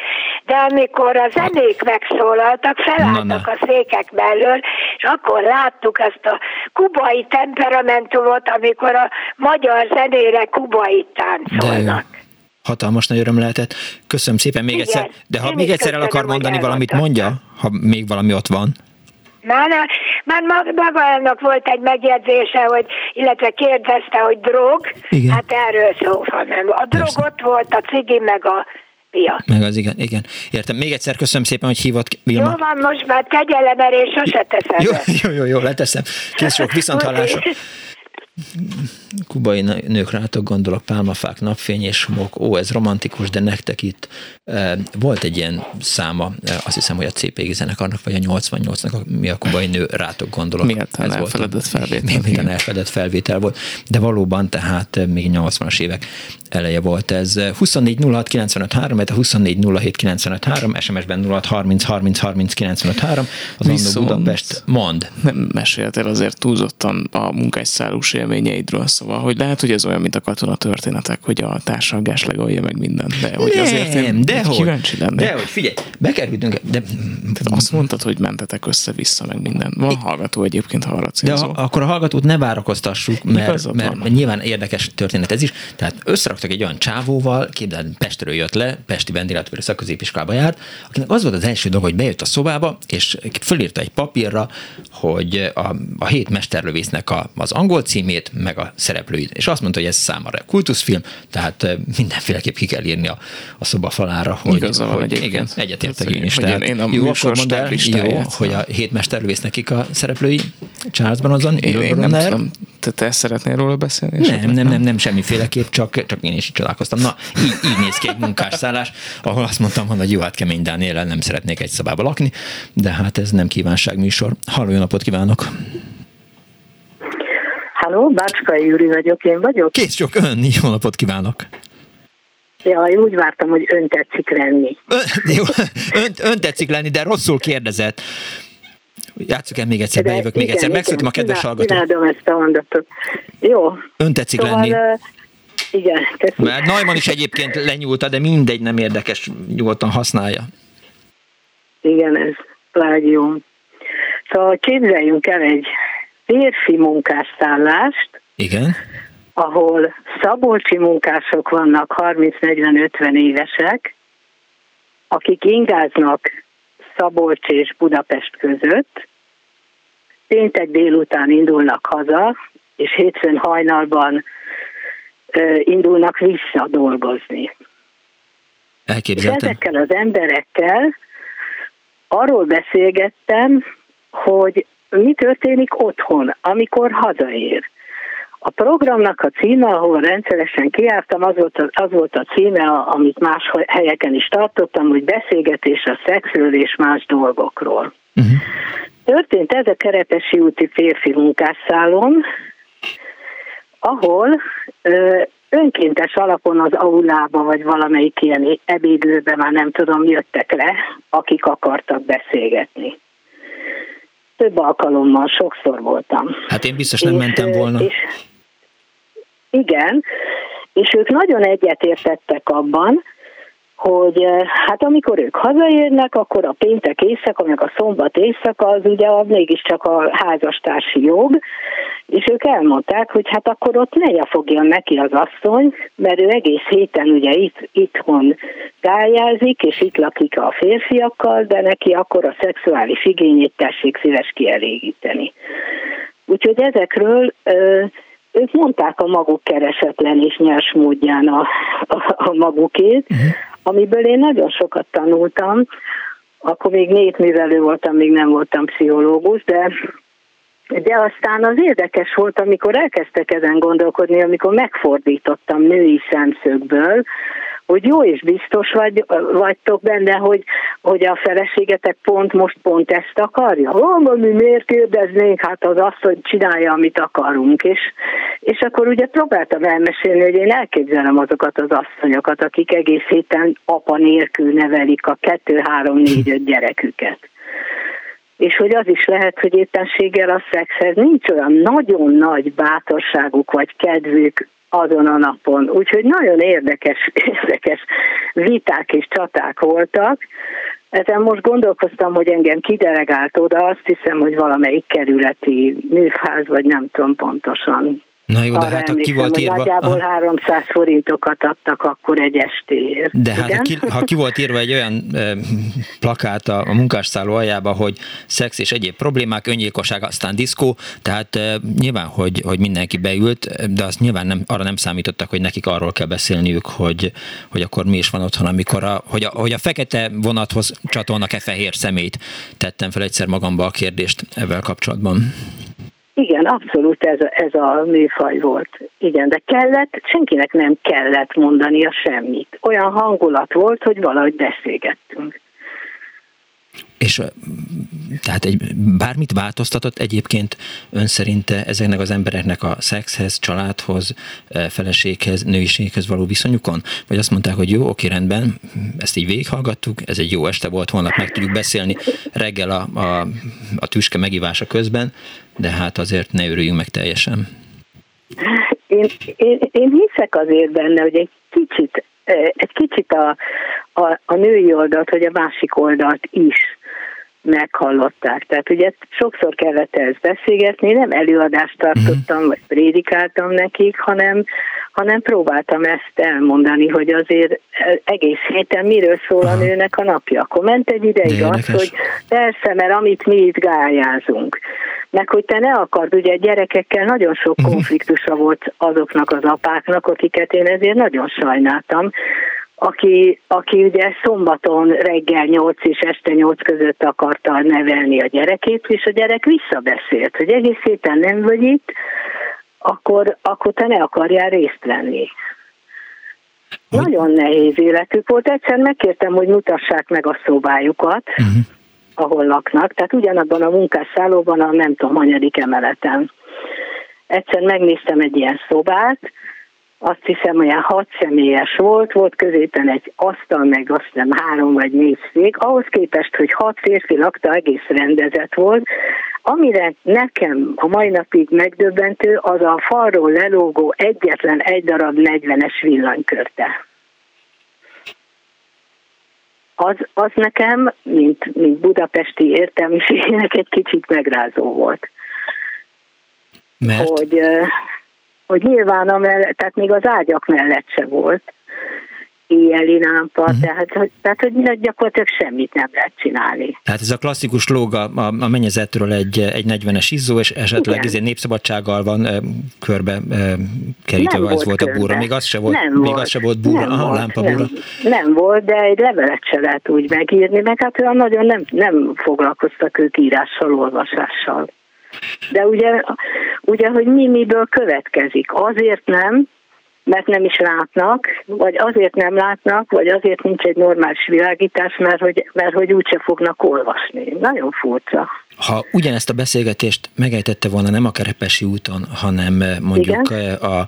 de amikor a zenék megszólaltak, felálltak a székek mellől, és akkor láttuk ezt a kubai temperamentumot, amikor a magyar zenére kubai táncolnak. Hatalmas nagy öröm lehetett. Köszönöm szépen még Igen, egyszer. De ha még egyszer el akar mondani valamit, mondja, ha még valami ott van. Már, már magának volt egy megjegyzése, hogy, illetve kérdezte, hogy drog. Igen. Hát erről szó van. Nem. A drog Persze. ott volt, a cigi, meg a pia. Meg az igen, igen. Értem. Még egyszer köszönöm szépen, hogy hívott Vilma. Jó van, most már kegyelemerés sose teszem. Jó, jó, jó, jó, leteszem. Kész sok, viszont hallásra. Kubai nők rátok gondolok, pálmafák, napfény és homok, ó, ez romantikus, de nektek itt e, volt egy ilyen száma, e, azt hiszem, hogy a CPG zenekarnak, vagy a 88-nak, mi a kubai nő rátok gondolok. Miután elfeledett felvétel. Miután elfeledett felvétel volt, de valóban tehát e, még 80-as évek eleje volt ez. 24 06 95 3, a 24 07 95 3, SMS-ben 06 30 30 30 95 3, az Viszont Budapest mond. Nem meséltél azért túlzottan a munkásszállós élményeidről, szóval, hogy lehet, hogy ez olyan, mint a katona történetek, hogy a társalgás legolja meg minden, de hogy nem, azért én de hogy, kíváncsi lennék. De hogy, figyelj, bekerültünk, de... Tehát azt mondtad, hogy mentetek össze-vissza meg minden. Van hallgató egyébként, ha arra De a, akkor a hallgatót ne várakoztassuk, mert, mert, mert nyilván érdekes történet ez is. Tehát összeraktak egy olyan csávóval, képzeld, Pestről jött le, Pesti vendéglátóipari szakközépiskolába járt, akinek az volt az első dolog, hogy bejött a szobába, és fölírta egy papírra, hogy a, a hét mesterlövésznek a, az angol címét, meg a szereplőit. És azt mondta, hogy ez számára kultuszfilm, tehát mindenféleképp ki kell írni a, a szoba falára, hogy, Igaza van hogy igen, egyetértek én is. Tehát, én a jó, akkor mondd el, jó, hogy a hét mesterlövész nekik a szereplői Charles Bronson, én, én nem tudom, te, te szeretnél róla beszélni? Nem, nem, nem, nem, semmiféleképp, csak, csak én is csodálkoztam. Na, így, így néz ki egy munkásszállás, ahol azt mondtam, hogy jó, hát kemény Dániel, nem szeretnék egy szobába lakni, de hát ez nem kívánságműsor. Halló, jó napot kívánok! Háló, Bácskai Júri vagyok, én vagyok. Kész csak ön, jó napot kívánok! Ja, én úgy vártam, hogy ön tetszik lenni. Ön, jó, ön, ön tetszik lenni, de rosszul kérdezett. Játsszuk el még egyszer, bejövök még egyszer. Megszültem a kedves hallgató. Imádom ezt a mondatot. Jó. Ön tetszik szóval, lenni. Uh, igen, köszönöm. Mert Najman is egyébként lenyúlta, de mindegy, nem érdekes, nyugodtan használja. Igen, ez plágium. Szóval képzeljünk el egy férfi munkásszállást. Igen. Ahol szabolcsi munkások vannak 30-40-50 évesek, akik ingáznak Szabolcs és Budapest között, péntek délután indulnak haza, és hétfőn hajnalban ö, indulnak vissza dolgozni. És ezekkel az emberekkel arról beszélgettem, hogy mi történik otthon, amikor hazaér. A programnak a címe, ahol rendszeresen kiártam, az volt, a, az volt a címe, amit más helyeken is tartottam, hogy beszélgetés a szexről és más dolgokról. Uh-huh. Történt ez a Kerepesi úti férfi munkásszálon, ahol ö, önkéntes alapon az aulába, vagy valamelyik ilyen ebédlőbe, már nem tudom, jöttek le, akik akartak beszélgetni. Több alkalommal, sokszor voltam. Hát én biztos nem és, mentem volna. És, igen, és ők nagyon egyetértettek abban, hogy eh, hát amikor ők hazaérnek, akkor a péntek éjszaka, meg a szombat éjszaka az ugye az mégiscsak a házastársi jog, és ők elmondták, hogy hát akkor ott ne fogjon neki az asszony, mert ő egész héten ugye itt, itthon gályázik, és itt lakik a férfiakkal, de neki akkor a szexuális igényét tessék szíves kielégíteni. Úgyhogy ezekről ők mondták a maguk keresetlen és nyers módján a, a, a magukét, uh-huh. Amiből én nagyon sokat tanultam. Akkor még népművelő voltam, még nem voltam pszichológus, de de aztán az érdekes volt, amikor elkezdtek ezen gondolkodni, amikor megfordítottam női szemszögből, hogy jó és biztos vagy, vagytok benne, hogy, hogy a feleségetek pont most pont ezt akarja. Van, mi miért kérdeznénk, hát az azt, hogy csinálja, amit akarunk. És, és akkor ugye próbáltam elmesélni, hogy én elképzelem azokat az asszonyokat, akik egész héten apa nélkül nevelik a kettő, három, négy, öt gyereküket és hogy az is lehet, hogy éppenséggel a szexhez nincs olyan nagyon nagy bátorságuk vagy kedvük azon a napon. Úgyhogy nagyon érdekes, érdekes viták és csaták voltak. Ezen most gondolkoztam, hogy engem kidelegált oda, azt hiszem, hogy valamelyik kerületi műfáz, vagy nem tudom pontosan Na jó, de hát ha ki volt írva... Nagyjából aha. 300 forintokat adtak akkor egy estéért. De hát ha ki, ha ki volt írva egy olyan e, plakát a, a munkásszálló aljába, hogy szex és egyéb problémák, öngyilkosság, aztán diszkó, tehát e, nyilván, hogy, hogy mindenki beült, de azt nyilván nem, arra nem számítottak, hogy nekik arról kell beszélniük, hogy, hogy akkor mi is van otthon, amikor a, hogy, a, hogy a fekete vonathoz csatolnak-e fehér szemét. Tettem fel egyszer magamba a kérdést ebben kapcsolatban. Igen, abszolút ez a, ez a műfaj volt. Igen, de kellett, senkinek nem kellett mondania semmit. Olyan hangulat volt, hogy valahogy beszélgettünk. És tehát egy, bármit változtatott egyébként ön szerint ezeknek az embereknek a szexhez, családhoz, feleséghez, nőiséghez való viszonyukon? Vagy azt mondták, hogy jó, oké, rendben, ezt így végighallgattuk, ez egy jó este volt, holnap meg tudjuk beszélni reggel a, a, a tüske megívása közben, de hát azért ne örüljünk meg teljesen. Én, én, én hiszek azért benne, hogy egy kicsit, egy kicsit a, a, a női oldalt, vagy a másik oldalt is meghallották. Tehát ugye sokszor kellett ezt beszélgetni, nem előadást tartottam, vagy prédikáltam nekik, hanem, hanem próbáltam ezt elmondani, hogy azért egész héten miről szól a nőnek a napja. Akkor ment egy ideig az, hogy persze, mert amit mi itt gályázunk. Meg hogy te ne akard, ugye gyerekekkel nagyon sok mhm. konfliktusa volt azoknak az apáknak, akiket én ezért nagyon sajnáltam, aki, aki ugye szombaton reggel 8 és este 8 között akarta nevelni a gyerekét, és a gyerek visszabeszélt, hogy egész héten nem vagy itt, akkor, akkor te ne akarjál részt venni. Nagyon nehéz életük volt. Egyszer megkértem, hogy mutassák meg a szobájukat, uh-huh. ahol laknak, tehát ugyanabban a munkásszállóban a nem tudom, hanyadik emeleten. egyszer megnéztem egy ilyen szobát, azt hiszem olyan hat személyes volt, volt középen egy asztal, meg azt hiszem három vagy négy szék, ahhoz képest, hogy hat férfi lakta, egész rendezett volt. Amire nekem a mai napig megdöbbentő, az a falról lelógó egyetlen egy darab 40-es villanykörte. Az, az nekem, mint, mint budapesti értelmiségének egy kicsit megrázó volt. Mert? Hogy, hogy nyilván amellett, tehát még az ágyak mellett se volt éjjeli lámpa, uh-huh. tehát, tehát hogy gyakorlatilag semmit nem lehet csinálni. Tehát ez a klasszikus lóg a, a mennyezetről egy, egy 40-es izzó, és esetleg ezért népszabadsággal van e, körbe e, kerítve, nem az volt, volt a búra. Még az se volt, nem még volt. az se volt búra, nem aha, volt, lámpa búra. Nem, nem volt, de egy levelet se lehet úgy megírni, meg hát olyan nagyon nem, nem foglalkoztak ők írással, olvasással. De ugye, ugye, hogy mi miből következik. Azért nem, mert nem is látnak, vagy azért nem látnak, vagy azért nincs egy normális világítás, mert hogy, mert hogy úgyse fognak olvasni. Nagyon furcsa. Ha ugyanezt a beszélgetést megejtette volna nem a Kerepesi úton, hanem mondjuk Igen? a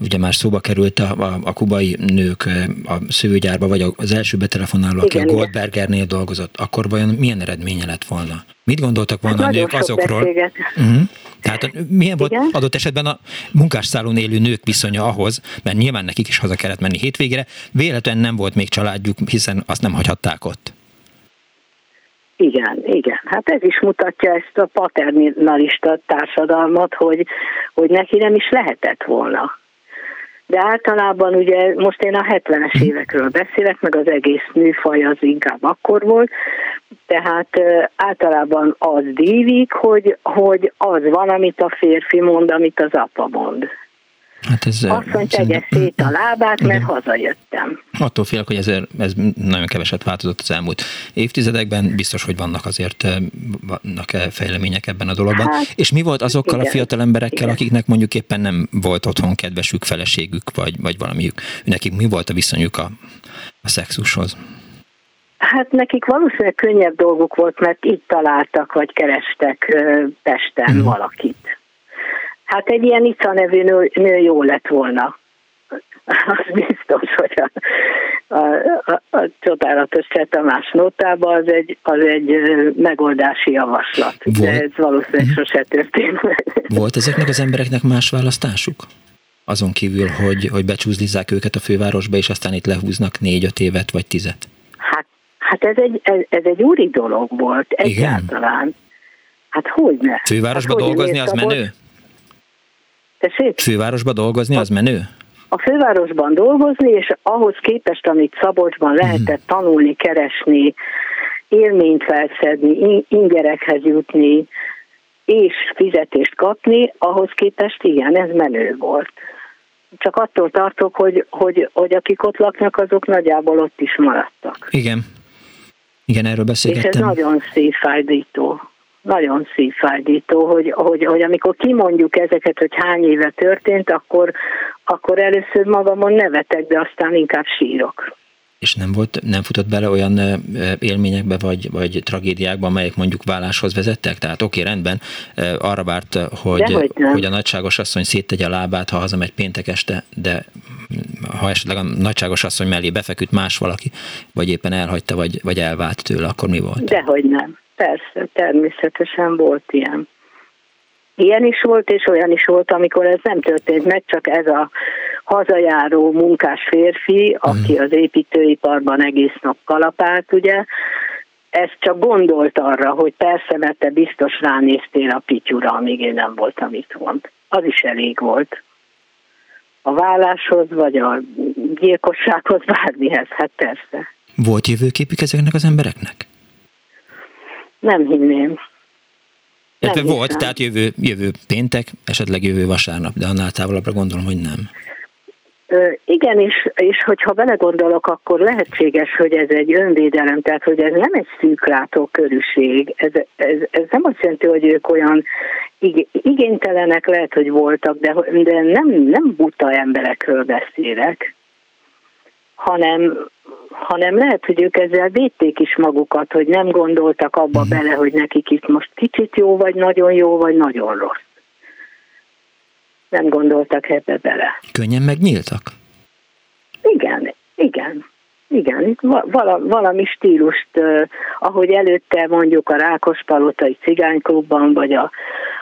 ugye már szóba került a, a, a kubai nők a szőgyárba, vagy az első betelefonáló, aki a Goldbergernél dolgozott, akkor vajon milyen eredménye lett volna? Mit gondoltak volna hát a nők azokról? Uh-huh. Tehát milyen volt Igen? adott esetben a munkásszálon élő nők viszonya ahhoz, mert nyilván nekik is haza kellett menni hétvégére, véletlenül nem volt még családjuk, hiszen azt nem hagyhatták ott. Igen, igen. Hát ez is mutatja ezt a paternalista társadalmat, hogy, hogy neki nem is lehetett volna de általában ugye most én a 70-es évekről beszélek, meg az egész műfaj az inkább akkor volt, tehát általában az dívik, hogy, hogy az van, amit a férfi mond, amit az apa mond. Hát ez, Azt mondja, tegye szét a lábát, mert igen. hazajöttem. Attól félek, hogy ez, ez nagyon keveset változott az elmúlt évtizedekben. Biztos, hogy vannak azért vannak fejlemények ebben a dologban. Hát, És mi volt azokkal igen, a fiatal emberekkel, igen. akiknek mondjuk éppen nem volt otthon kedvesük, feleségük, vagy, vagy valamiük? Nekik mi volt a viszonyuk a, a szexushoz? Hát nekik valószínűleg könnyebb dolguk volt, mert itt találtak, vagy kerestek Pesten hmm. valakit Hát egy ilyen Ica nevű nő, nő jó lett volna. Az biztos, hogy a, a, a, a csodálatos Cseh Tamás notában az egy, az egy megoldási javaslat. Volt. De ez valószínűleg uh-huh. sose történt Volt ezeknek az embereknek más választásuk? Azon kívül, hogy, hogy becsúzlizzák őket a fővárosba, és aztán itt lehúznak négy-öt évet vagy tizet? Hát, hát ez, egy, ez, ez egy úri dolog volt egyáltalán. Igen? Hát hogy ne? Fővárosba hát, dolgozni az menő? Tessék? Fővárosban dolgozni, az menő? A fővárosban dolgozni, és ahhoz képest, amit Szabolcsban lehetett mhm. tanulni, keresni, élményt felszedni, ingerekhez jutni, és fizetést kapni, ahhoz képest igen, ez menő volt. Csak attól tartok, hogy, hogy, hogy akik ott laknak, azok nagyjából ott is maradtak. Igen. Igen, erről beszélgettem. És ez nagyon szívfájdító nagyon szívfájdító, hogy, hogy, hogy amikor kimondjuk ezeket, hogy hány éve történt, akkor, akkor először magamon nevetek, de aztán inkább sírok. És nem volt, nem futott bele olyan élményekbe, vagy, vagy tragédiákba, amelyek mondjuk válláshoz vezettek? Tehát oké, okay, rendben, arra várt, hogy, hogy, hogy a nagyságos asszony széttegye a lábát, ha hazamegy péntek este, de ha esetleg a nagyságos asszony mellé befeküdt más valaki, vagy éppen elhagyta, vagy, vagy elvált tőle, akkor mi volt? Dehogy nem. Persze, természetesen volt ilyen. Ilyen is volt, és olyan is volt, amikor ez nem történt meg, csak ez a hazajáró munkás férfi, aki mhm. az építőiparban egész nap kalapált, ugye, ezt csak gondolt arra, hogy persze, mert te biztos ránéztél a pityura, amíg én nem voltam itthon. Az is elég volt. A válláshoz, vagy a gyilkossághoz, bármihez, hát persze. Volt jövőképük ezeknek az embereknek? Nem hinném. Illetve volt, hiszem. tehát jövő, jövő péntek, esetleg jövő vasárnap, de annál távolabbra gondolom, hogy nem. Ö, igen, és, és hogyha belegondolok, akkor lehetséges, hogy ez egy önvédelem, tehát hogy ez nem egy szűklátó körűség. Ez, ez, ez nem azt jelenti, hogy ők olyan igénytelenek lehet, hogy voltak, de, de nem, nem buta emberekről beszélek, hanem hanem lehet, hogy ők ezzel védték is magukat, hogy nem gondoltak abba uh-huh. bele, hogy nekik itt most kicsit jó, vagy nagyon jó, vagy nagyon rossz. nem gondoltak ebbe bele. Könnyen megnyíltak? Igen, igen. Igen, vala, valami stílust, ahogy előtte mondjuk a Rákospalotai Cigányklubban, vagy a,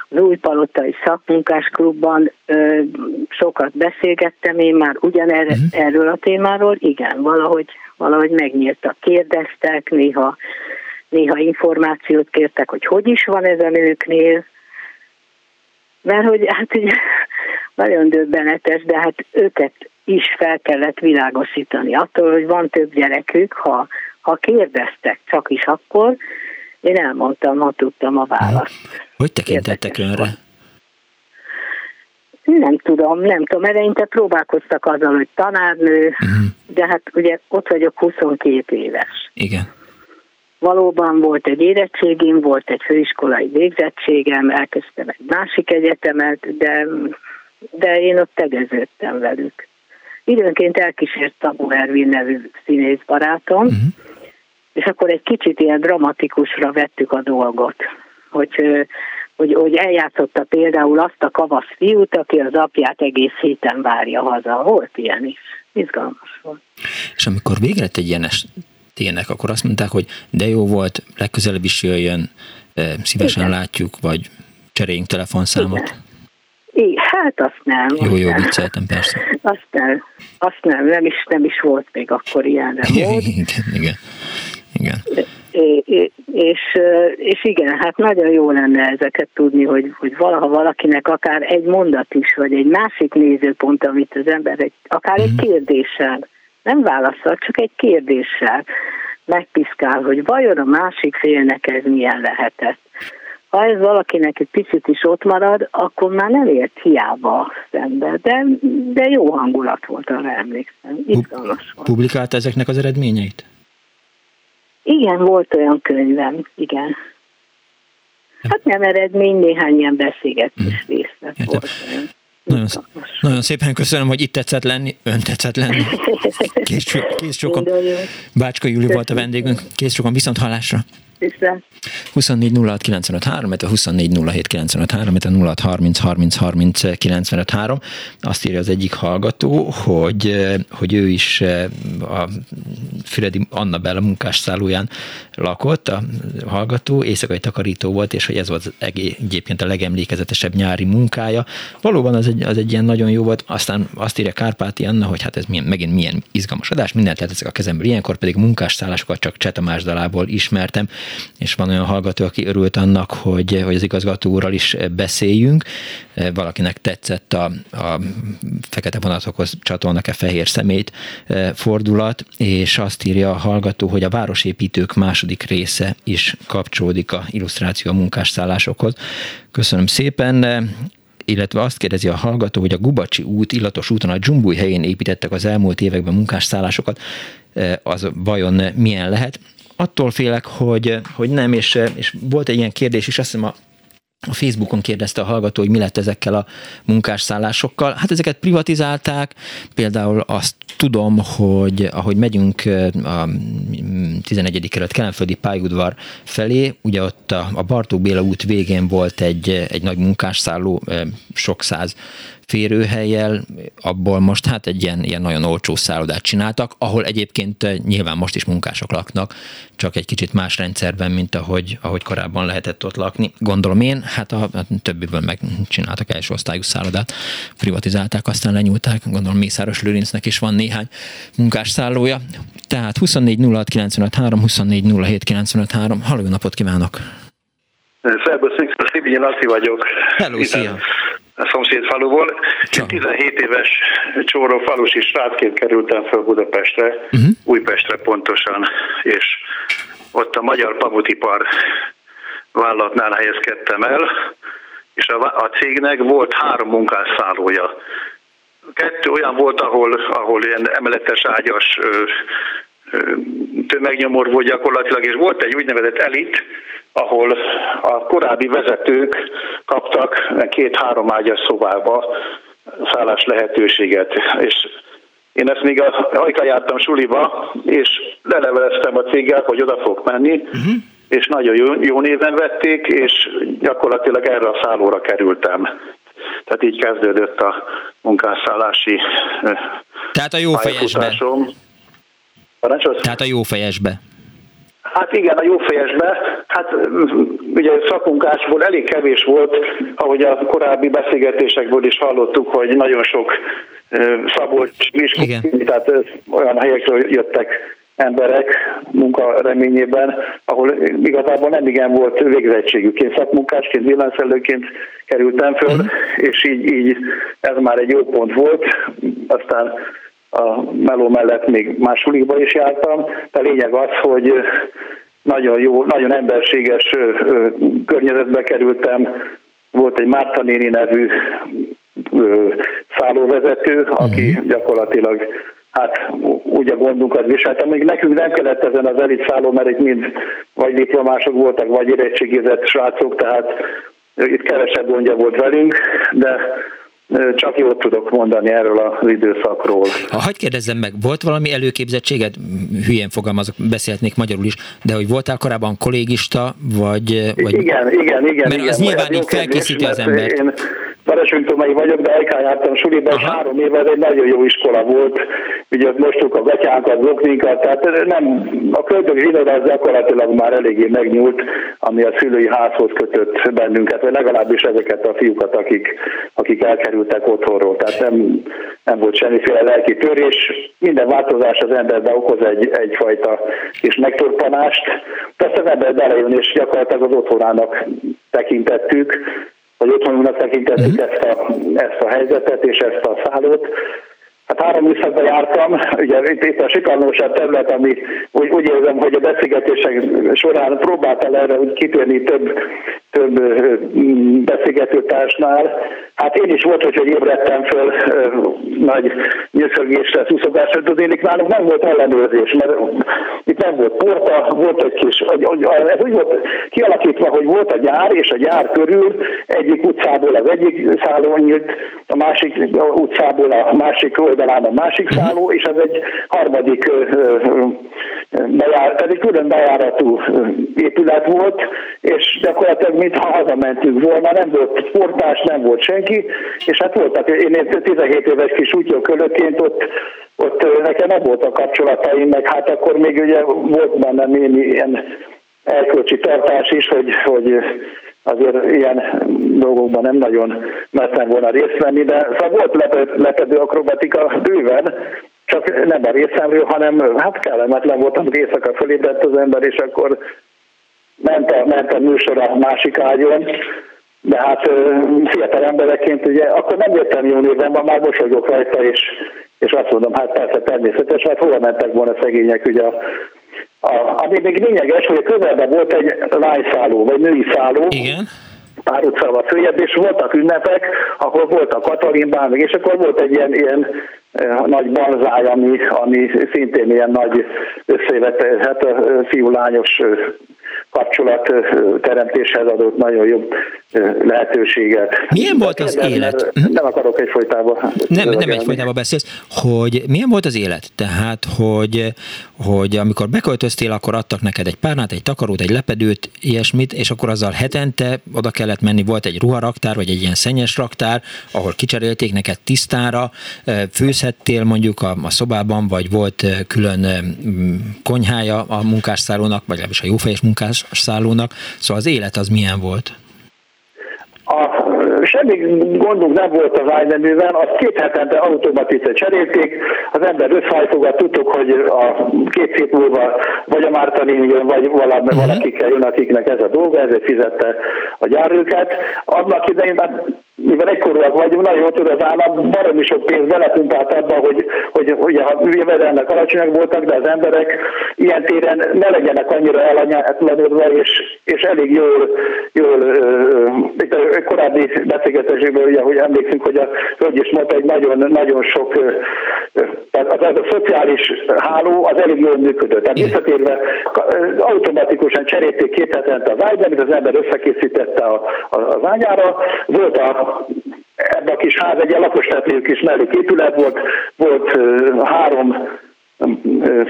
az Újpalotai Szakmunkásklubban sokat beszélgettem én már ugyanerről uh-huh. erről a témáról, igen, valahogy, valahogy megnyíltak, kérdeztek, néha, néha információt kértek, hogy hogy is van ez a nőknél, mert hogy hát ugye nagyon döbbenetes, de hát őket is fel kellett világosítani. Attól, hogy van több gyerekük, ha, ha kérdeztek csak is akkor, én elmondtam, ha tudtam a választ. Hogy tekintettek önre? Nem tudom, nem tudom. Eleinte próbálkoztak azzal, hogy tanárnő, uh-huh. de hát ugye ott vagyok 22 éves. Igen. Valóban volt egy érettségim, volt egy főiskolai végzettségem, elkezdtem egy másik egyetemet, de, de én ott tegeződtem velük. Időnként elkísért Tabu Ervin nevű színész barátom, uh-huh. és akkor egy kicsit ilyen dramatikusra vettük a dolgot, hogy, hogy, hogy eljátszotta például azt a kavasz fiút, aki az apját egész héten várja haza. Volt ilyen is. Izgalmas volt. És amikor végre egy ilyen estének, akkor azt mondták, hogy de jó volt, legközelebb is jöjjön, szívesen Igen. látjuk, vagy cseréljünk telefonszámot. Igen. Igen, hát azt nem. Jó, jó, vicceltem, persze. Azt nem, azt nem, nem is, nem is volt még akkor ilyen igen, igen, igen, igen. És, és, és igen, hát nagyon jó lenne ezeket tudni, hogy, hogy valaha valakinek akár egy mondat is, vagy egy másik nézőpont, amit az ember egy, akár egy mhm. kérdéssel, nem válaszol, csak egy kérdéssel megpiszkál, hogy vajon a másik félnek ez milyen lehetett ha ez valakinek egy picit is ott marad, akkor már nem ért hiába a szembe, de, de jó hangulat volt, arra emlékszem. Izgalmas volt. Publikált ezeknek az eredményeit? Igen, volt olyan könyvem, igen. Hát nem eredmény, néhány ilyen beszélgetés hmm. részlet volt. Nagyon, nagyon szépen köszönöm, hogy itt tetszett lenni, ön tetszett lenni. Kész, kész sokan. Bácska Júli volt a vendégünk. Kész sokan, viszont hallásra. Viszont. 24 06 95 3, 24 07 95 3, 06 30 30 30 95 3. Azt írja az egyik hallgató, hogy, hogy ő is a Füredi Anna Bella munkásszállóján lakott, a hallgató, éjszakai takarító volt, és hogy ez volt egyébként a legemlékezetesebb nyári munkája. Valóban az egy, az egy ilyen nagyon jó volt, aztán azt írja Kárpáti Anna, hogy hát ez milyen, megint milyen izgalmas adás, mindent ezek a kezemből, ilyenkor pedig munkásszállásokat csak Csetamás dalából ismertem, és van olyan hallgató, aki örült annak, hogy, hogy az igazgató úrral is beszéljünk. Valakinek tetszett a, a fekete vonatokhoz csatolnak-e fehér szemét e, fordulat, és azt írja a hallgató, hogy a városépítők második része is kapcsolódik a illusztráció a munkásszállásokhoz. Köszönöm szépen illetve azt kérdezi a hallgató, hogy a Gubacsi út, illatos úton a Dzsumbúj helyén építettek az elmúlt években munkásszállásokat, e, az vajon milyen lehet? Attól félek, hogy, hogy nem, és, és volt egy ilyen kérdés is, azt hiszem a a Facebookon kérdezte a hallgató, hogy mi lett ezekkel a munkásszállásokkal. Hát ezeket privatizálták, például azt tudom, hogy ahogy megyünk a 11. kerület Kelenföldi pályaudvar felé, ugye ott a Bartók Béla út végén volt egy, egy nagy munkásszálló, sok száz férőhelyjel, abból most hát egy ilyen, ilyen nagyon olcsó szállodát csináltak, ahol egyébként eh, nyilván most is munkások laknak, csak egy kicsit más rendszerben, mint ahogy, ahogy korábban lehetett ott lakni. Gondolom én, hát a, a többiből megcsináltak első osztályú szállodát, privatizálták, aztán lenyúlták, gondolom Mészáros Lőrincnek is van néhány munkásszállója. Tehát 24 06 95 3, 24 07 95 3. Halló, napot kívánok! Szerbusz, Szibigyi Laci vagyok. Hello, szia! a szomszéd faluból. Csak. 17 éves csóró falusi srácként kerültem fel Budapestre, uh-huh. Újpestre pontosan, és ott a Magyar Pamutipar vállalatnál helyezkedtem el, és a, a cégnek volt három munkásszállója. Kettő olyan volt, ahol, ahol ilyen emeletes ágyas ö, tömegnyomor volt gyakorlatilag, és volt egy úgynevezett elit, ahol a korábbi vezetők kaptak két-három ágyas szobába szállás lehetőséget, és én ezt még a hajka jártam suliba, és leleveleztem a céggel, hogy oda fogok menni, uh-huh. és nagyon jó, jó néven vették, és gyakorlatilag erre a szállóra kerültem. Tehát így kezdődött a munkásszállási Tehát a jó fejesbe. Tehát a jó fejesbe. Hát igen, a jófejesbe, hát ugye szakmunkásból elég kevés volt, ahogy a korábbi beszélgetésekből is hallottuk, hogy nagyon sok Szabolcs, Miskolc, tehát olyan helyekről jöttek emberek munka reményében, ahol igazából nem igen volt végzettségük. Én szakmunkásként, villanyszerelőként kerültem föl, uh-huh. és így, így ez már egy jó pont volt. Aztán a meló mellett még más sulikba is jártam, de a lényeg az, hogy nagyon jó, nagyon emberséges környezetbe kerültem, volt egy Márta néni nevű szállóvezető, aki uh-huh. gyakorlatilag hát úgy a gondunkat viseltem. Még nekünk nem kellett ezen az elit szálló, mert itt mind vagy diplomások voltak, vagy érettségizett srácok, tehát itt kevesebb gondja volt velünk, de csak jót tudok mondani erről az időszakról. Ha hagyj kérdezzem meg, volt valami előképzettséged, hülyén fogalmazok, beszélhetnék magyarul is, de hogy voltál korábban kollégista, vagy... vagy... Igen, igen, igen. Mert igen, az nyilván így felkészíti az embert. Én Veresünktomai vagyok, de Ajkán jártam suliba, és három éve egy nagyon jó iskola volt. Ugye mostuk a gatyánkat, zokninkat, tehát nem, a költők zsinod az gyakorlatilag már eléggé megnyúlt, ami a szülői házhoz kötött bennünket, vagy legalábbis ezeket a fiúkat, akik, akik elkerültek otthonról. Tehát nem, nem volt semmiféle lelki törés. Minden változás az emberbe okoz egy, egyfajta kis megtorpanást. Persze az ember belejön, és gyakorlatilag az otthonának tekintettük, vagy otthonunknak tekintettük uh-huh. ezt, a, ezt a helyzetet és ezt a szállót. Hát három műszakban jártam, ugye itt, itt a sikarnósabb terület, ami úgy, úgy érzem, hogy a beszélgetések során próbáltál erre úgy kitérni több, több beszélgetőtársnál. Hát én is volt, hogy, hogy ébredtem föl nagy nyöszörgésre, szuszogásra, tudnék, nálunk nem volt ellenőrzés, mert itt nem volt porta, volt egy kis, ez úgy volt kialakítva, hogy volt a gyár, és a gyár körül egyik utcából az egyik szálló nyílt, a másik utcából a másik oldalán a másik szálló, és ez egy harmadik bejár, pedig külön bejáratú épület volt, és gyakorlatilag mintha hazamentünk volna, nem volt portás, nem volt senki, és hát voltak, én 17 éves kis útjókölökként ott, ott nekem nem voltak kapcsolataim, meg hát akkor még ugye volt benne némi ilyen elkölcsi tartás is, hogy, hogy azért ilyen dolgokban nem nagyon mertem volna részt venni, de szóval volt lepedő akrobatika bőven, csak nem a részemről, hanem hát kellemetlen volt, amikor éjszaka fölébredt az ember, és akkor ment a, ment a műsor a másik ágyon, de hát fiatal embereként ugye akkor nem értem jó néven, ma már mosolyogok rajta, és, és azt mondom, hát persze természetes, hát hova mentek volna szegények, ugye a, a, ami még lényeges, hogy a közelben volt egy lányszálló, vagy női szálló, Igen. Pár utcával följebb, és voltak ünnepek, ahol voltak Katalinbának, és akkor volt egy ilyen, ilyen nagy banzáj, ami, ami szintén ilyen nagy összevetett, hát fiú-lányos kapcsolat teremtéshez adott nagyon jobb lehetőséget. Milyen volt az kérdezni, élet? Nem akarok egyfolytában. Nem, nem egyfolytában beszélsz, hogy milyen volt az élet? Tehát, hogy, hogy amikor beköltöztél, akkor adtak neked egy párnát, egy takarót, egy lepedőt, ilyesmit, és akkor azzal hetente oda kellett menni, volt egy ruharaktár, vagy egy ilyen szennyes raktár, ahol kicserélték neked tisztára, főzhettél mondjuk a, a szobában, vagy volt külön konyhája a munkásszállónak, vagy legalábbis a jófejes munkásszállónak, szóval az élet az milyen volt? A, semmi gondunk nem volt az ágyneművel, azt két hetente automatizre cserélték, az ember összehajtogat, tudtuk, hogy a két hét múlva vagy a Mártani jön, vagy valami, uh-huh. valaki kell jön, akiknek ez a dolga, ezért fizette a gyár őket. Annak idején, hát mivel egykorúak vagyunk, nagyon jól tud az állam, baromi sok pénz belepumpált abba, hogy, hogy ugye ha jövedelmek alacsonyak voltak, de az emberek ilyen téren ne legyenek annyira elanyátlanodva, és, és elég jól, jól itt a korábbi beszélgetéséből, ugye, hogy emlékszünk, hogy a hölgy is mondta, hogy nagyon, nagyon sok, az, az a szociális háló az elég jól működött. Tehát visszatérve automatikusan cserélték két hetente az amit az ember összekészítette a, a, az ágyára. Volt a ebben a kis ház egy lakos települő kis melléképület volt, volt három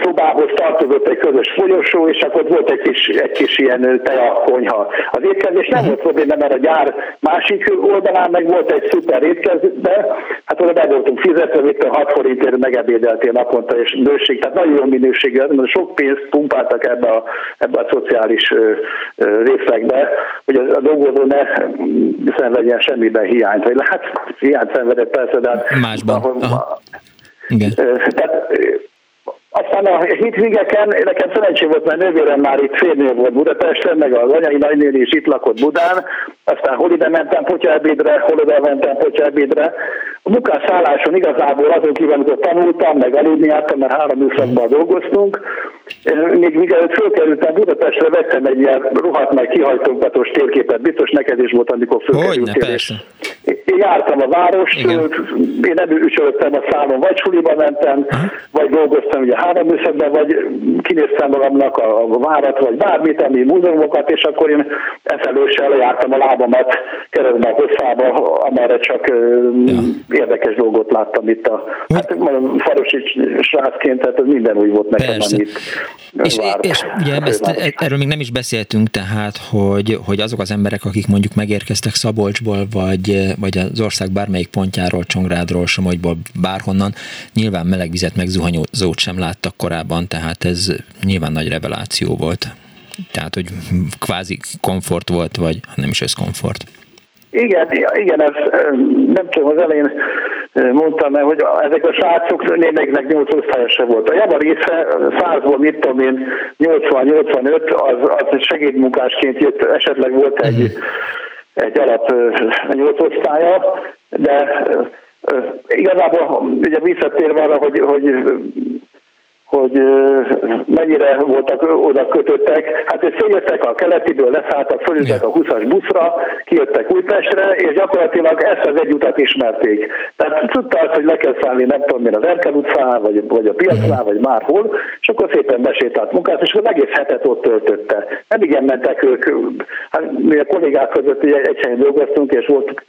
szobához tartozott egy közös folyosó, és akkor volt egy kis, egy kis ilyen konyha. Az étkezés nem volt probléma, mert a gyár másik oldalán meg volt egy szuper étkezde, hát oda be voltunk fizetve, mint a 6 forintért megebédeltél naponta, és nőség, tehát nagyon jó minőségű, sok pénzt pumpáltak ebbe a, ebbe a szociális részlegbe, hogy a, a dolgozó ne szenvedjen semmiben hiányt, vagy hát hiányt szenvedett persze, de hát Másban. Ahol, igen. Tehát aztán a hétvégeken nekem szerencsé volt, mert nővérem már itt férnél volt Budapesten, meg az anyai nagynéni is itt lakott Budán, aztán hol ide mentem potyaebédre, hol oda mentem potyaebédre. A munkásálláson igazából azon kívül, amikor tanultam, meg aludni jártam, mert három műszakban dolgoztunk, még mielőtt fölkerültem Budapestre, vettem egy ilyen ruhat meg kihajtókatos térképet, biztos neked is volt, amikor fölkerültél. Én jártam a várost, Igen. én nem ücsölöttem a számon, vagy suliba mentem, Aha. vagy dolgoztam ugye műszakban, vagy kinéztem magamnak a, a várat, vagy bármit, ami múzeumokat, és akkor én efelőssel jártam a lábamat keresztben hosszába, amerre csak ja. érdekes dolgot láttam itt a, hát farosi srácként, tehát ez minden úgy volt nekem, Persze. amit és, vár, és ugye ezt, erről még nem is beszéltünk, tehát, hogy, hogy azok az emberek, akik mondjuk megérkeztek Szabolcsból, vagy, vagy az ország bármelyik pontjáról, Csongrádról, Somogyból, bárhonnan, nyilván meleg vizet meg zuhanyozót sem láttak korábban, tehát ez nyilván nagy reveláció volt. Tehát, hogy kvázi komfort volt, vagy nem is összkomfort. Igen, igen, ez nem tudom, az elején mondtam el, hogy ezek a srácok némelyiknek 8 osztályos se volt. A java része százból, mit tudom én, 80-85, az, az segédmunkásként jött, esetleg volt egy, uh-huh. egy alap 8 osztálya, de igazából ugye visszatérve arra, hogy, hogy hogy mennyire voltak oda kötöttek. Hát ők följöttek a keletiből, leszálltak, följöttek a 20-as buszra, kijöttek Újpestre, és gyakorlatilag ezt az egy utat ismerték. Tehát tudta azt, hogy le kell szállni, nem tudom én, az Erkel utcán, vagy, vagy a piacnál, vagy márhol, és akkor szépen besétált munkát, és az egész hetet ott töltötte. Nem igen mentek ők, hát mi a kollégák között egy, egy helyen dolgoztunk, és volt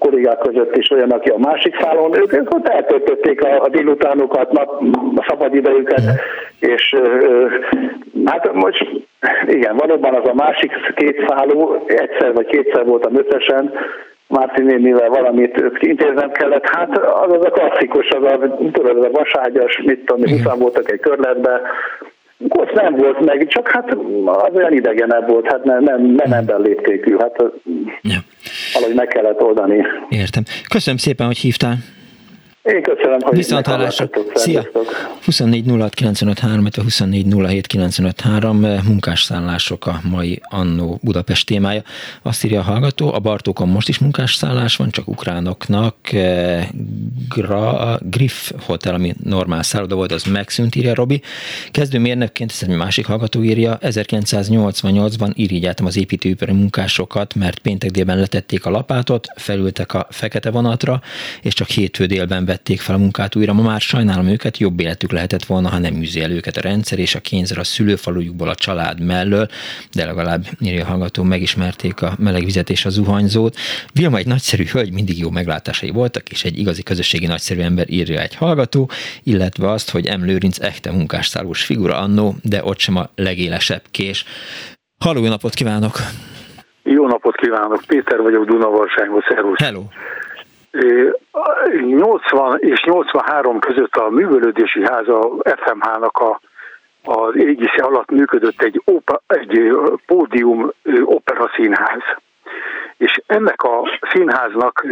kollégák között is olyan, aki a másik szálon, ők, ők ott eltöltötték a, a délutánokat, nap, a szabadidejüket, és hát most igen, valóban az a másik két szálló, egyszer vagy kétszer voltam összesen, Márti nénivel valamit intéznem kellett, hát az az a klasszikus, az a, tudod, az a vaságyas, mit tudom, mm. voltak egy körletbe, ott nem volt meg, csak hát az olyan idegenebb volt, hát nem, nem, nem ember léptékű, hát ja. Valahogy meg kellett oldani. Értem. Köszönöm szépen, hogy hívtál. Én köszönöm, hogy Viszont hallásra. Szia! 24 06 953, 24 07 953, munkásszállások a mai Annó Budapest témája. Azt írja a hallgató, a Bartókon most is munkásszállás van, csak ukránoknak. Eh, Gra, Griff Hotel, ami normál szálloda volt, az megszűnt, írja Robi. Kezdőmérnökként, ez egy másik hallgató írja, 1988-ban irigyeltem az építőipari munkásokat, mert péntek délben letették a lapátot, felültek a fekete vonatra, és csak hétfő délben vették fel a munkát újra. Ma már sajnálom őket, jobb életük lehetett volna, ha nem űzi el őket a rendszer, és a kényszer a szülőfalujukból a család mellől, de legalább írja a hallgató, megismerték a meleg vizet és a zuhanyzót. Vilma egy nagyszerű hölgy, mindig jó meglátásai voltak, és egy igazi közösségi nagyszerű ember írja egy hallgató, illetve azt, hogy M. Lőrinc echte munkásszállós figura annó, de ott sem a legélesebb kés. Halló, napot kívánok! Jó napot kívánok! Péter vagyok Dunavarságban, szervusz! Hello! 80 és 83 között a művelődési háza FMH-nak a, az égisze alatt működött egy, opa, egy pódium opera színház. És ennek a színháznak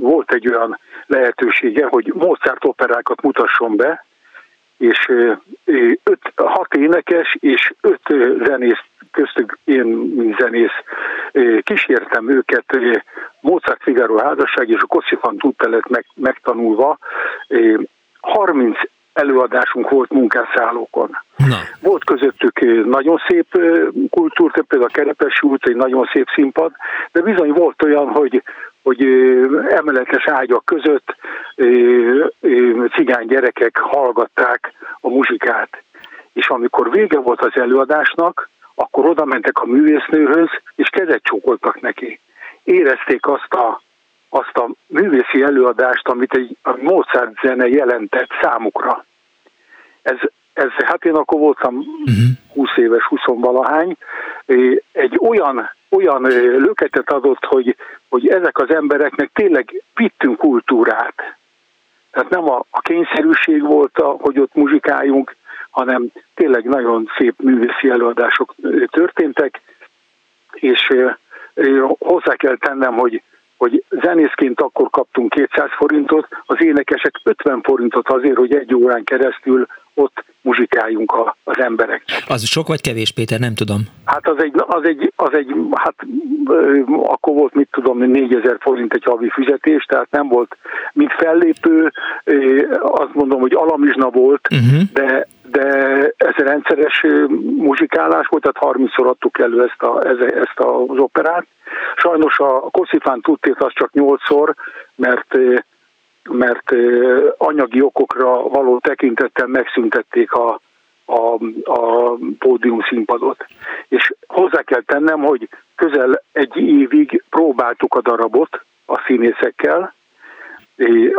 volt egy olyan lehetősége, hogy Mozart operákat mutasson be, és öt, hat énekes és öt zenész, köztük én, mint zenész, kísértem őket Mozart Figaro házasság és a Kosszifan Tuttelet meg, megtanulva. 30 előadásunk volt munkásszállókon. Na. Volt közöttük nagyon szép kultúr, például a Kerepesi út egy nagyon szép színpad, de bizony volt olyan, hogy hogy emeletes ágyak között cigány gyerekek hallgatták a muzsikát. És amikor vége volt az előadásnak, akkor oda mentek a művésznőhöz, és kezet csókoltak neki. Érezték azt a, azt a művészi előadást, amit egy a Mozart zene jelentett számukra. ez, ez, hát én akkor voltam uh-huh. 20 éves, 20 valahány, egy olyan, olyan löketet adott, hogy, hogy ezek az embereknek tényleg vittünk kultúrát. Tehát nem a, a kényszerűség volt, a, hogy ott muzsikáljunk, hanem tényleg nagyon szép művészi előadások történtek, és hozzá kell tennem, hogy hogy zenészként akkor kaptunk 200 forintot, az énekesek 50 forintot azért, hogy egy órán keresztül ott muzsikáljunk a, az embereknek. Az sok vagy kevés, Péter, nem tudom. Hát az egy, az egy, az egy hát akkor volt, mit tudom, 4000 forint egy havi fizetés, tehát nem volt, mint fellépő, azt mondom, hogy alamizsna volt, uh-huh. de de ez rendszeres muzsikálás volt, tehát 30-szor adtuk elő ezt, a, ezt az operát. Sajnos a Koszifán tudtét az csak 8-szor, mert mert anyagi okokra való tekintettel megszüntették a, a, a pódium színpadot. És hozzá kell tennem, hogy közel egy évig próbáltuk a darabot a színészekkel,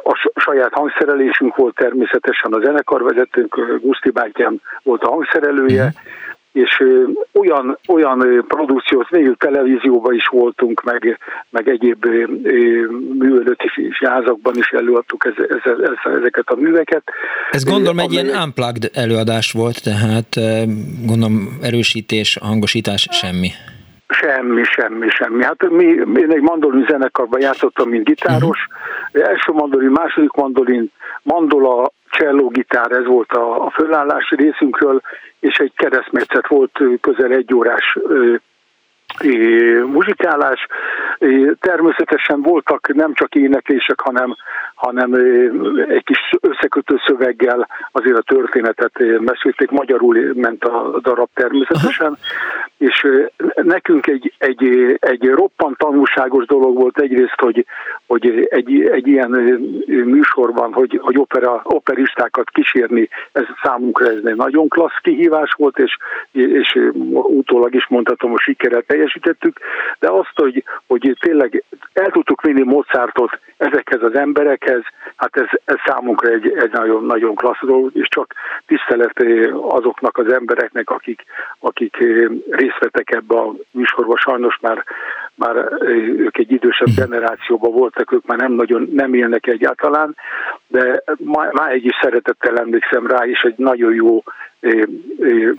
a saját hangszerelésünk volt természetesen a zenekarvezetőnk, Guszti bátyám volt a hangszerelője, mhm és olyan, olyan produkciót, végül televízióban is voltunk, meg, meg egyéb művelőti házakban is előadtuk ez, ez, ez, ezeket a műveket. Ez gondolom egy ilyen unplugged előadás volt, tehát gondolom erősítés, hangosítás, semmi. Semmi, semmi, semmi. Hát mi, én egy mandolin zenekarban játszottam, mint gitáros. Uh-huh. Első mandolin, második mandolin, mandola, cselló, gitár, ez volt a, a fölállás részünkről, és egy keresztmetszet volt közel egy órás muzsikálás. Természetesen voltak nem csak éneklések, hanem, hanem egy kis összekötő szöveggel azért a történetet mesélték. Magyarul ment a darab természetesen. Aha. És nekünk egy, egy, egy roppant tanulságos dolog volt egyrészt, hogy, hogy egy, egy ilyen műsorban, hogy, hogy opera, operistákat kísérni, ez számunkra ez egy nagyon klassz kihívás volt, és, és utólag is mondhatom, hogy sikerrel teljesítettük, de azt, hogy, hogy tényleg el tudtuk vinni Mozartot ezekhez az emberekhez, hát ez, ez számunkra egy, egy nagyon, nagyon klassz dolog, és csak tisztelet azoknak az embereknek, akik, akik részt vettek ebbe a műsorba, sajnos már, már ők egy idősebb generációban voltak, ők már nem nagyon nem élnek egyáltalán, de máig is szeretettel emlékszem rá, és egy nagyon jó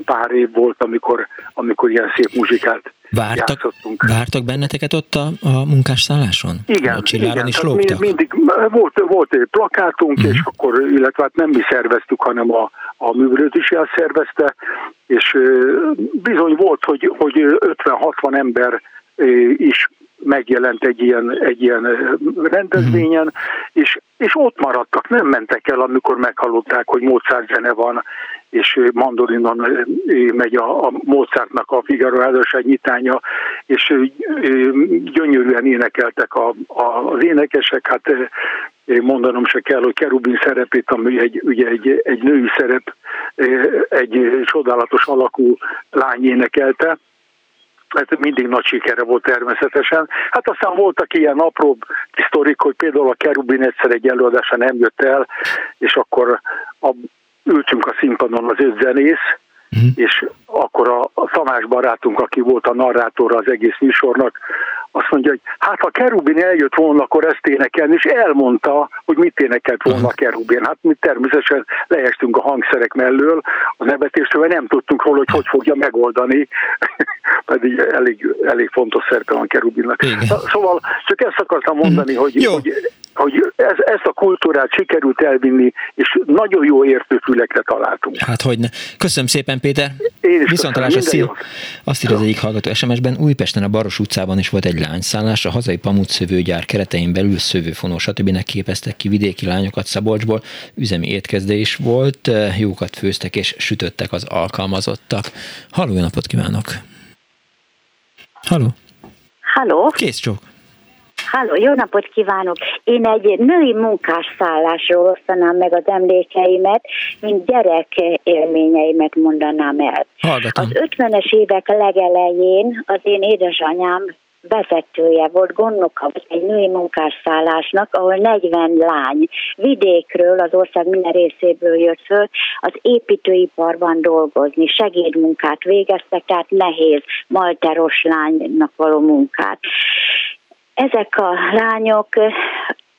pár év volt, amikor, amikor ilyen szép muzsikát Vártak, játszottunk. vártak benneteket ott a, a munkásszálláson? Igen, a igen is lógtak? mindig volt, volt egy plakátunk, uh-huh. és akkor, illetve hát nem mi szerveztük, hanem a, a művelődési szervezte, és bizony volt, hogy, hogy 50-60 ember is megjelent egy ilyen, egy ilyen rendezvényen, mm. és, és ott maradtak, nem mentek el, amikor meghallották, hogy Mozart zene van, és mandolinon megy a, a Mozartnak a Figaro házasság nyitánya, és gyönyörűen énekeltek a, a, az énekesek, hát mondanom se kell, hogy Kerubin szerepét, ami egy, ugye egy, egy női szerep, egy csodálatos alakú lány énekelte, ez mindig nagy sikere volt természetesen. Hát aztán voltak ilyen apróbb sztorik, hogy például a Kerubin egyszer egy előadása nem jött el, és akkor a, ültünk a színpadon az öt zenész, mm. és akkor a, a Tamás barátunk, aki volt a narrátora az egész műsornak, azt mondja, hogy hát ha Kerubin eljött volna, akkor ezt énekelni, és elmondta, hogy mit énekelt volna a Kerubin. Hát mi természetesen leestünk a hangszerek mellől, a nevetéstől, nem tudtunk róla, hogy hogy fogja megoldani, pedig elég, elég fontos szerepe van Kerubinnak. Szóval csak ezt akartam mondani, hogy, hogy, hogy ez, ezt a kultúrát sikerült elvinni, és nagyon jó értőfülekre találtunk. Hát hogyne. Köszönöm szépen, Péter. Én is Viszontalás a szív. Azt írja az egyik hallgató SMS-ben, Újpesten a Baros utcában is volt egy lányszállás, a hazai pamutszövőgyár keretein belül szövőfonó, stb. képeztek ki vidéki lányokat Szabolcsból, üzemi étkezde is volt, jókat főztek és sütöttek az alkalmazottak. Halló, jó napot kívánok! Halló! Halló! Kész csók! Halló, jó napot kívánok! Én egy női munkásszállásról osztanám meg az emlékeimet, mint gyerek élményeimet mondanám el. Hallgatom. Az 50-es évek legelején az én édesanyám vezetője volt, gondnoka vagy egy női munkásszállásnak, ahol 40 lány vidékről, az ország minden részéből jött föl, az építőiparban dolgozni, segédmunkát végeztek, tehát nehéz, malteros lánynak való munkát. Ezek a lányok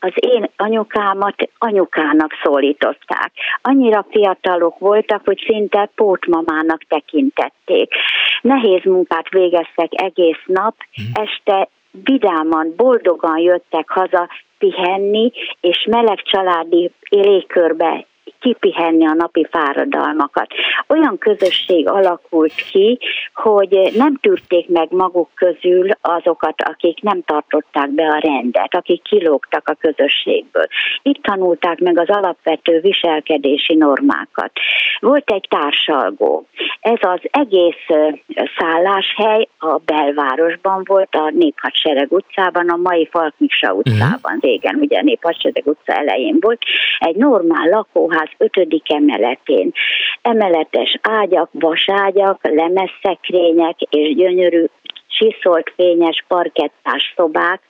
az én anyukámat anyukának szólították. Annyira fiatalok voltak, hogy szinte pótmamának tekintették. Nehéz munkát végeztek egész nap, este vidáman, boldogan jöttek haza pihenni, és meleg családi légkörbe kipihenni a napi fáradalmakat. Olyan közösség alakult ki, hogy nem tűrték meg maguk közül azokat, akik nem tartották be a rendet, akik kilógtak a közösségből. Itt tanulták meg az alapvető viselkedési normákat. Volt egy társalgó. Ez az egész szálláshely a belvárosban volt, a Néphadsereg utcában, a mai Falkmiksa utcában. Uh-huh. Régen ugye a Néphadsereg utca elején volt. Egy normál lakóház ötödik emeletén. Emeletes ágyak, vaságyak, lemezszekrények és gyönyörű csiszolt fényes parkettás szobák,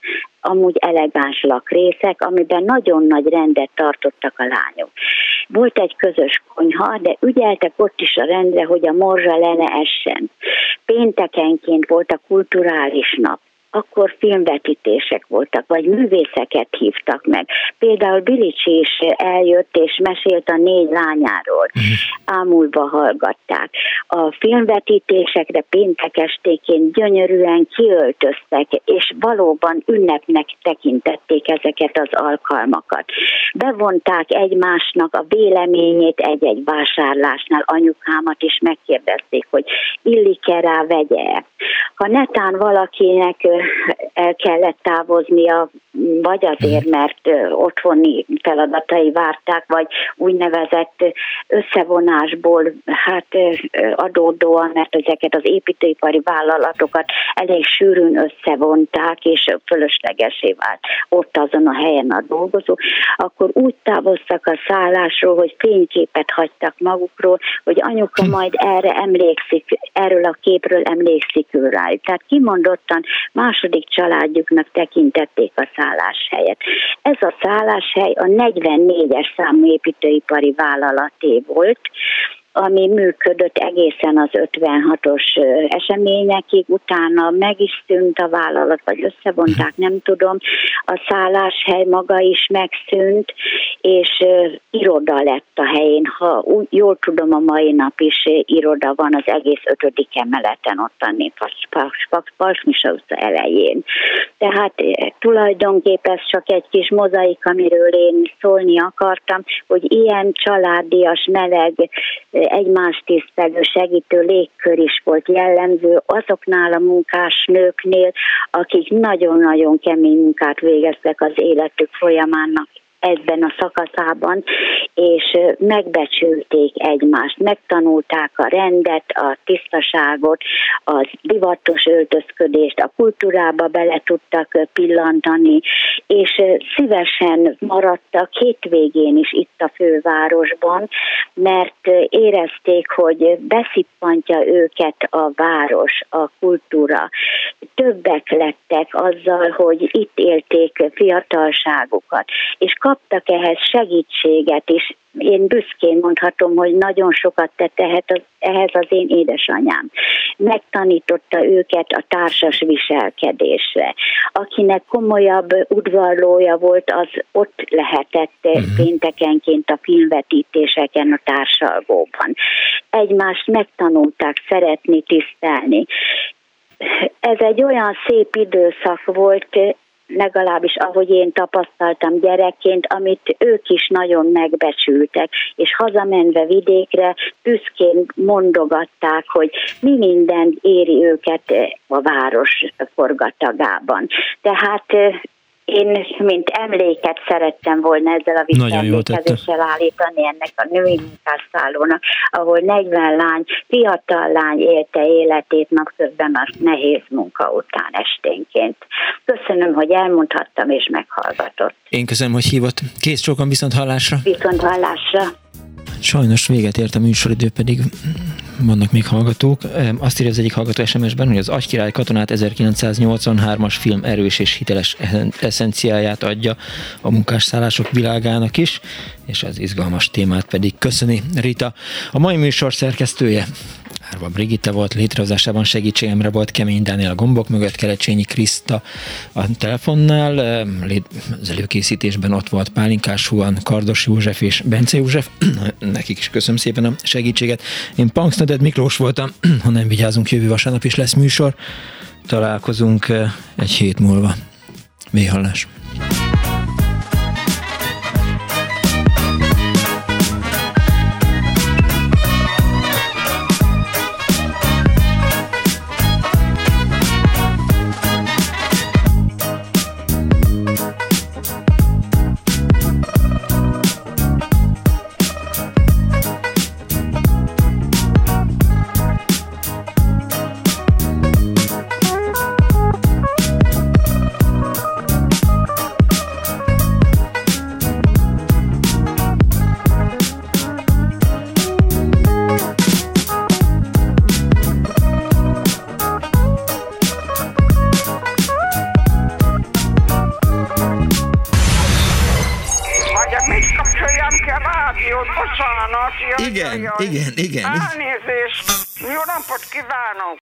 amúgy elegáns lakrészek, amiben nagyon nagy rendet tartottak a lányok. Volt egy közös konyha, de ügyeltek ott is a rendre, hogy a morzsa le ne essen. Péntekenként volt a kulturális nap akkor filmvetítések voltak, vagy művészeket hívtak meg. Például Bilicsi is eljött és mesélt a négy lányáról. Mhm. Ámulva hallgatták. A filmvetítésekre péntek estéként gyönyörűen kiöltöztek, és valóban ünnepnek tekintették ezeket az alkalmakat. Bevonták egymásnak a véleményét egy-egy vásárlásnál. Anyukámat is megkérdezték, hogy illik-e rá vegye. Ha netán valakinek el kellett távoznia, vagy azért, mhm. mert otthoni feladatai várták, vagy úgynevezett összevonásból hát adódóan, mert ezeket az építőipari vállalatokat elég sűrűn összevonták, és fölöslegesé vált ott azon a helyen a dolgozó, akkor úgy távoztak a szállásról, hogy fényképet hagytak magukról, hogy anyuka mhm. majd erre emlékszik, erről a képről emlékszik ő rájuk. Tehát kimondottan második családjuknak tekintették a szálláshelyet. Ez a szálláshely a 44-es számú építőipari vállalaté volt, ami működött egészen az 56-os eseményekig, utána meg is szűnt a vállalat, vagy összevonták, nem tudom, a szálláshely maga is megszűnt, és iroda lett a helyén. Ha úgy, jól tudom, a mai nap is iroda van az egész ötödik emeleten, ott a Pasmisa utca elején. Tehát tulajdonképpen ez csak egy kis mozaik, amiről én szólni akartam, hogy ilyen családias, meleg egymás tisztelő, segítő légkör is volt jellemző azoknál a munkás nőknél, akik nagyon-nagyon kemény munkát végeztek az életük folyamának ebben a szakaszában, és megbecsülték egymást, megtanulták a rendet, a tisztaságot, a divatos öltözködést, a kultúrába bele tudtak pillantani, és szívesen maradtak hétvégén is itt a fővárosban, mert érezték, hogy beszippantja őket a város, a kultúra. Többek lettek azzal, hogy itt élték fiatalságukat, és kaptak ehhez segítséget is. Én büszkén mondhatom, hogy nagyon sokat tett ehhez, ehhez az én édesanyám. Megtanította őket a társas viselkedésre. Akinek komolyabb udvarlója volt, az ott lehetett uh-huh. péntekenként a filmvetítéseken a társalgóban. Egymást megtanulták szeretni, tisztelni ez egy olyan szép időszak volt, legalábbis ahogy én tapasztaltam gyerekként, amit ők is nagyon megbecsültek, és hazamenve vidékre büszkén mondogatták, hogy mi minden éri őket a város forgatagában. Tehát én, mint emléket szerettem volna ezzel a visszaemlékezéssel állítani ennek a női munkásszállónak, ahol 40 lány, fiatal lány élte életét napközben a nehéz munka után esténként. Köszönöm, hogy elmondhattam és meghallgatott. Én köszönöm, hogy hívott. Kész csókon viszont hallásra. Viszont hallásra. Sajnos véget ért a műsoridő, pedig vannak még hallgatók. Azt írja az egyik hallgató SMS-ben, hogy az Agykirály katonát 1983-as film erős és hiteles eszenciáját adja a munkásszállások világának is, és az izgalmas témát pedig köszöni Rita. A mai műsor szerkesztője Árva Brigitte volt, létrehozásában segítségemre volt Kemény Dániel a gombok mögött, Kerecsényi Kriszta a telefonnál, az előkészítésben ott volt Pálinkás Huan, Kardos József és Bence József, nekik is köszönöm szépen a segítséget. Én Punksneded Miklós voltam, ha nem vigyázunk, jövő vasárnap is lesz műsor. Találkozunk egy hét múlva. Méhallás. igen, igen. Elnézést! Jó napot kívánok!